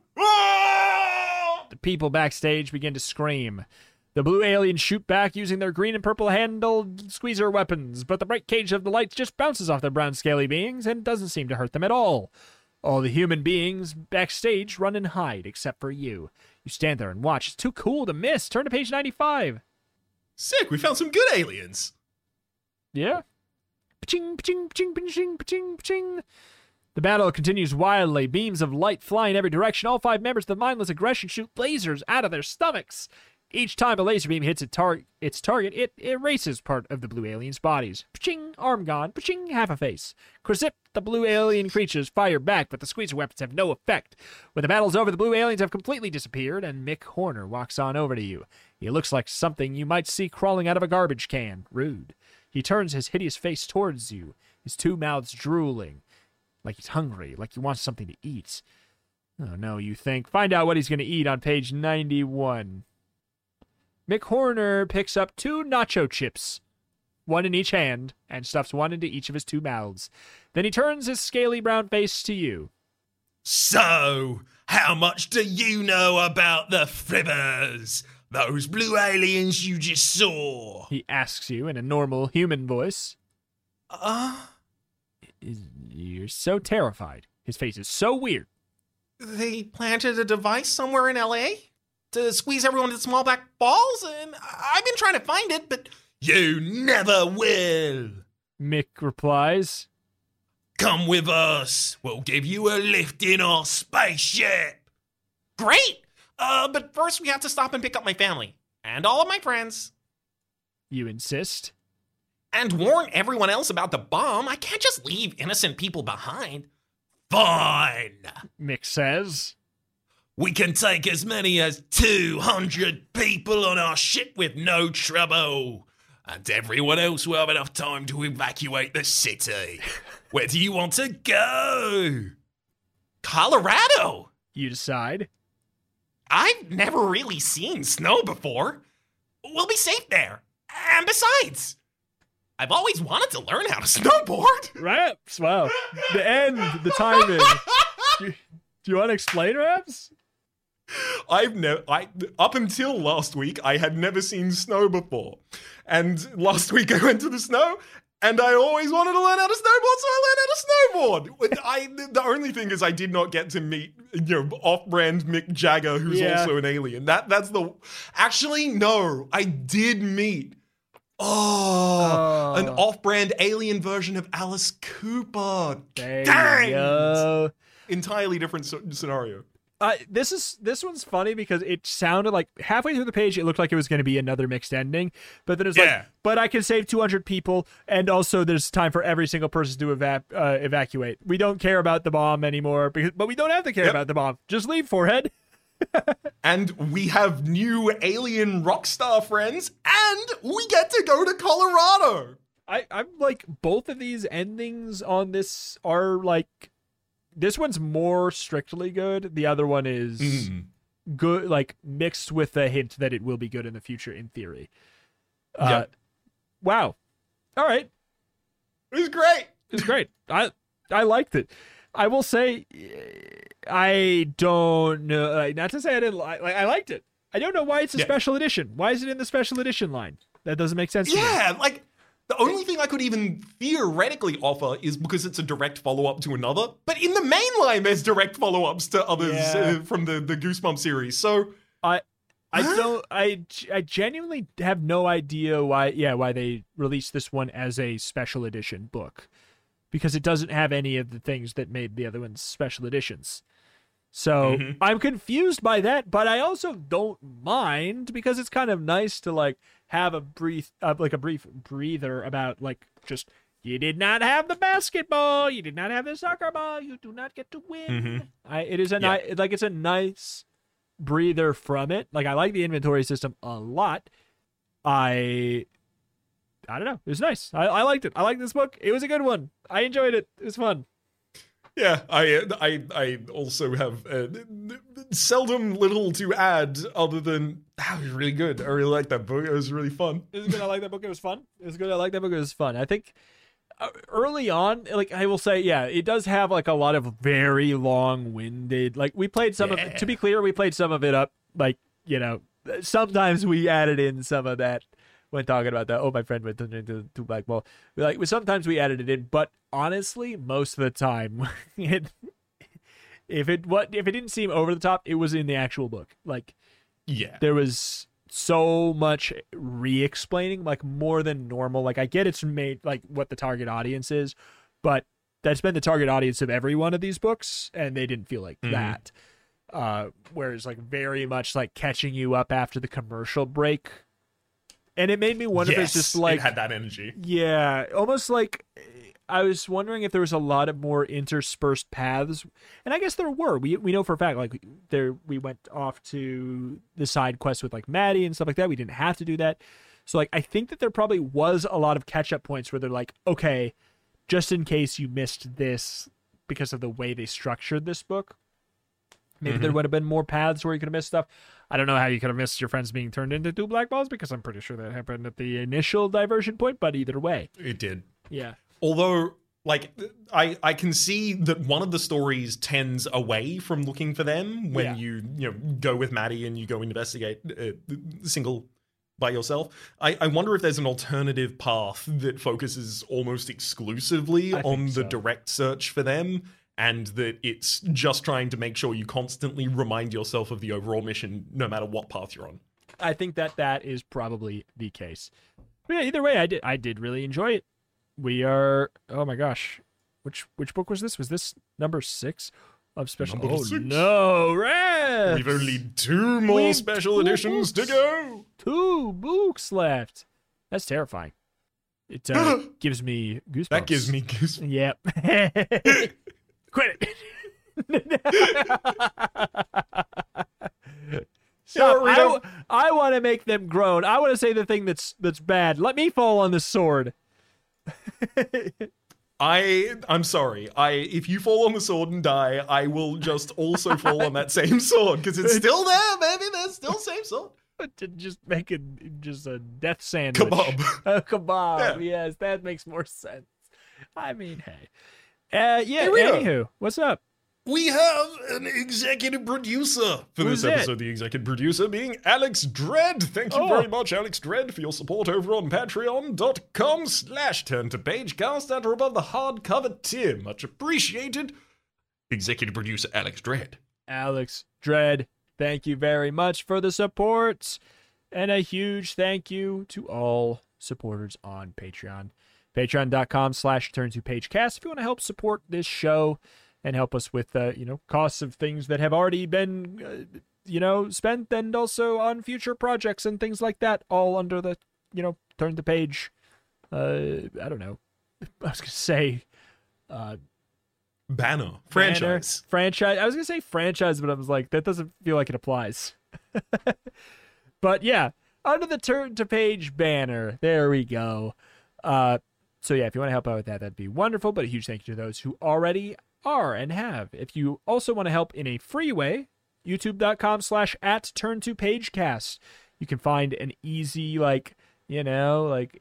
The people backstage begin to scream. The blue aliens shoot back using their green and purple handled squeezer weapons, but the bright cage of the lights just bounces off their brown scaly beings and doesn't seem to hurt them at all. All the human beings backstage run and hide, except for you. You stand there and watch. It's too cool to miss. Turn to page 95. Sick, we found some good aliens. Yeah. Paching, paching, paching, paching, paching, paching. The battle continues wildly. Beams of light fly in every direction. All five members of the mindless aggression shoot lasers out of their stomachs. Each time a laser beam hits its, tar- its target, it erases part of the blue aliens' bodies. Paching, arm gone. Paching, half a face. Krzip, the blue alien creatures fire back, but the squeezer weapons have no effect. When the battle's over, the blue aliens have completely disappeared, and Mick Horner walks on over to you. He looks like something you might see crawling out of a garbage can. Rude. He turns his hideous face towards you, his two mouths drooling, like he's hungry, like he wants something to eat. Oh no, you think. Find out what he's going to eat on page 91. Mick Horner picks up two nacho chips. one in each hand, and stuffs one into each of his two mouths. Then he turns his scaly brown face to you. So, how much do you know about the Fribbers? Those blue aliens you just saw? He asks you in a normal human voice. Uh, You're so terrified. His face is so weird. they planted a device somewhere in LA to squeeze everyone into small black balls, and I've been trying to find it, but you never will. Mick replies. Come with us. We'll give you a lift in our spaceship. Great. Uh, but first we have to stop and pick up my family and all of my friends You insist. and warn everyone else about the bomb. I can't just leave innocent people behind. Fine. Mick says. We can take as many as 200 people on our ship with no trouble. And everyone else will have enough time to evacuate the city. Where do you want to go? Colorado. You decide. I've never really seen snow before. We'll be safe there. And besides, I've always wanted to learn how to snowboard. Raps. Wow. The end. The timing. do, do you want to explain, Raps? I've never, I up until last week, I had never seen snow before, and last week I went to the snow, and I always wanted to learn how to snowboard, so I learned how to snowboard. I the only thing is I did not get to meet you know off-brand Mick Jagger, who's Yeah. also an alien. That that's the actually no, I did meet. Oh, an Oh. off-brand alien version of Alice Cooper. There Dang! Entirely different scenario. Uh, this is this one's funny because it sounded like halfway through the page it looked like it was going to be another mixed ending, but then it's Yeah. like, but I can save 200 people, and also there's time for every single person to eva- uh, evacuate. We don't care about the bomb anymore, because but we don't have to care Yep. about the bomb. Just leave, forehead. And we have new alien rock star friends, and we get to go to Colorado. I I'm like both of these endings on this are like this one's more strictly good. The other one is Mm-hmm. good, like mixed with a hint that it will be good in the future in theory. Uh, Yeah. Wow. All right. It was great. It's great. I I liked it. I will say I don't know. Like, not to say I didn't like. Like I liked it. I don't know why it's a Yeah. special edition. Why is it in the special edition line? That doesn't make sense. to me. Yeah, like the only thing I could even theoretically offer is because it's a direct follow up to another. But in the main line, there's direct follow ups to others Yeah. uh, from the the Goosebump series. So I I Huh? don't I I genuinely have no idea why yeah why they released this one as a special edition book because it doesn't have any of the things that made the other ones special editions. So Mhm. I'm confused by that, but I also don't mind because it's kind of nice to like have a brief uh, like a brief breather about like just you did not have the basketball, you did not have the soccer ball, you do not get to win. Mhm. I, it is a Yeah. ni- like it's a nice breather from it. Like I like the inventory system a lot. I I don't know. It was nice. I, I liked it. I liked this book. It was a good one. I enjoyed it. It was fun. Yeah, I I I also have uh, seldom little to add other than that was really good. I really like that book. It was really fun. It was good. I like that book. It was fun. It was good. I like that book. It was fun. I think uh, early on, like I will say, yeah, it does have like a lot of very long-winded. Like we played some of. it To be clear, we played some of it up. Like you know, sometimes we added in some of that when talking about that. Oh, my friend went into to black ball. Like sometimes we added it in, but honestly, most of the time, it, if it what if it didn't seem over the top, it was in the actual book. Like Yeah. there was so much re-explaining like more than normal like i get it's made like what the target audience is but that's been the target audience of every one of these books and they didn't feel like Mhm. that uh whereas like very much like catching you up after the commercial break and it made me wonder if it's just it like had that energy. yeah, almost like I was wondering if there was a lot of more interspersed paths, and I guess there were. We we know for a fact like there we went off to the side quest with like Maddie and stuff like that. We didn't have to do that, so like I think that there probably was a lot of catch up points where they're like, okay, just in case you missed this because of the way they structured this book. Maybe there mm-hmm. would have been more paths where you could have missed stuff. I don't know how you could have missed your friends being turned into two black balls because I'm pretty sure that happened at the initial diversion point. But either way, It did. yeah, Although, like, I I can see that one of the stories tends away from looking for them when Yeah. you you know go with Maddie and you go investigate uh, single by yourself. I, I wonder if there's an alternative path that focuses almost exclusively I on the so. direct search for them. And that it's just trying to make sure you constantly remind yourself of the overall mission, no matter what path you're on. I think that that is probably the case. But yeah, either way, I did I did really enjoy it. We are oh my gosh, which which book was this? Was this number six of special? Number oh six. no, Rex! We've only two more We've special two editions to go. two books left. That's terrifying. It uh, gives me goosebumps. That gives me goosebumps. Yep. Quit it. Stop. I want to make them groan. I want to say the thing that's that's bad. Let me fall on the sword. I I'm sorry. I if you fall on the sword and die, I will just also fall on that same sword because it's still there, baby. There's still same sword. to just make it just a death sandwich. Kebab. A kebab. Yeah. Yes, that makes more sense. I mean, hey. Uh, yeah. Hey, Rita. anywho, what's up? We have an executive producer for Who's this it? episode. The executive producer being Alex Dredd. Thank you Oh. very much, Alex Dredd, for your support over on patreon.com slash turn to page cast or above the hardcover tier. Much appreciated. Executive producer Alex Dredd. Alex Dredd, thank you very much for the support. And a huge thank you to all supporters on Patreon. Patreon.com slash turn to page cast if you want to help support this show and help us with uh, you know costs of things that have already been uh, you know spent and also on future projects and things like that all under the you know turn to page uh i don't know i was gonna say uh Banner. banner, Franchise. franchise. I was gonna say franchise, but I was like, that doesn't feel like it applies. but yeah, under the turn to page banner, there we go. Uh, so yeah, if you want to help out with that, that'd be wonderful. But a huge thank you to those who already are and have. If you also want to help in a free way, youtube.com slash at turn to page cast. You can find an easy like you know like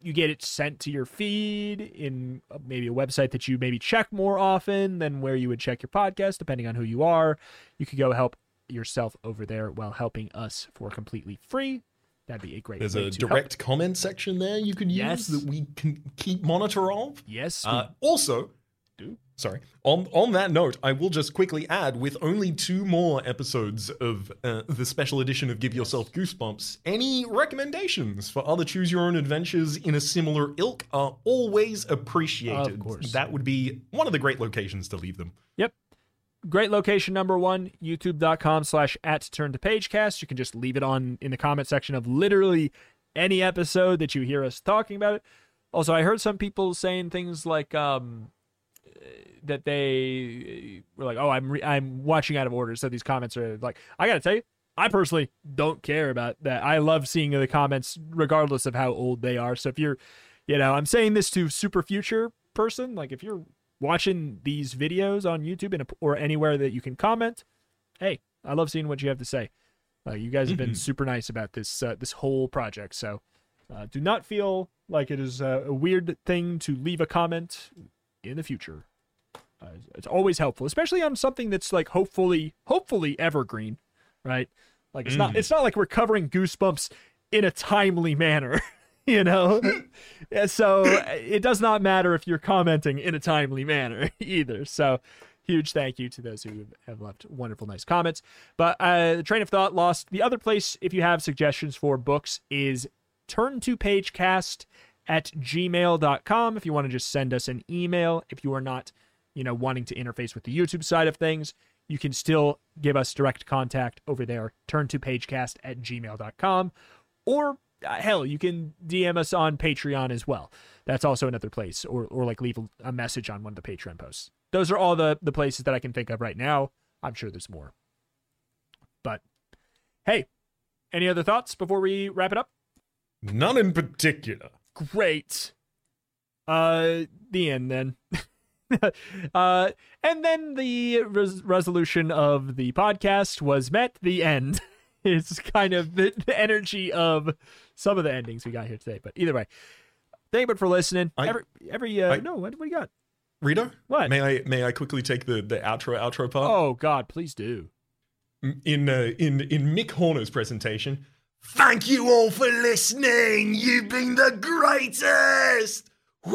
you get it sent to your feed in maybe a website that you maybe check more often than where you would check your podcast depending on who you are you could go help yourself over there while helping us for completely free that'd be a great There's a to help. direct comment section there you could use Yes. that we can keep monitor of. yes Uh, also, do. sorry. On on that note, I will just quickly add, with only two more episodes of uh, the special edition of Give Yourself Goosebumps, any recommendations for other choose your own adventures in a similar ilk are always appreciated. Of course. that would be one of the great locations to leave them. Yep. Great location number one, youtube.com slash at turn to pagecast. You can just leave it on in the comment section of literally any episode that you hear us talking about it. Also, I heard some people saying things like um that they were like, "Oh, I'm re- I'm watching out of order." So these comments are like, I gotta tell you, I personally don't care about that. I love seeing the comments regardless of how old they are. So if you're, you know, I'm saying this to super future person, like if you're watching these videos on YouTube and or anywhere that you can comment, hey, I love seeing what you have to say. Uh, you guys have been super nice about this uh, this whole project. So uh, do not feel like it is a, a weird thing to leave a comment in the future. Uh, it's always helpful, especially on something that's like hopefully hopefully evergreen, right? Like it's not it's not like we're covering goosebumps in a timely manner, you know. So it does not matter if you're commenting in a timely manner either. So huge thank you to those who have left wonderful, nice comments. But uh, the train of thought lost. The other place, if you have suggestions for books, is turn to pagecast at gmail.com. If you want to just send us an email, if you are not, you know, wanting to interface with the YouTube side of things, you can still give us direct contact over there. Turn to pagecast at gmail.com. Or uh, hell, you can DM us on Patreon as well. That's also another place, or or like leave a, a message on one of the Patreon posts. Those are all the the places that I can think of right now. I'm sure there's more. But hey, any other thoughts before we wrap it up? None in particular. Great. Uh, the end then. uh, and then the res- resolution of the podcast was met. The end. is kind of the, the energy of some of the endings we got here today. But either way, thank you for listening. I- every every uh, I- no, what, what do you got? Rito, What? may I may I quickly take the the outro outro part? Oh God, please do. in uh, in in Mick Horner's presentation. Thank you all for listening. You've been the greatest. Woo!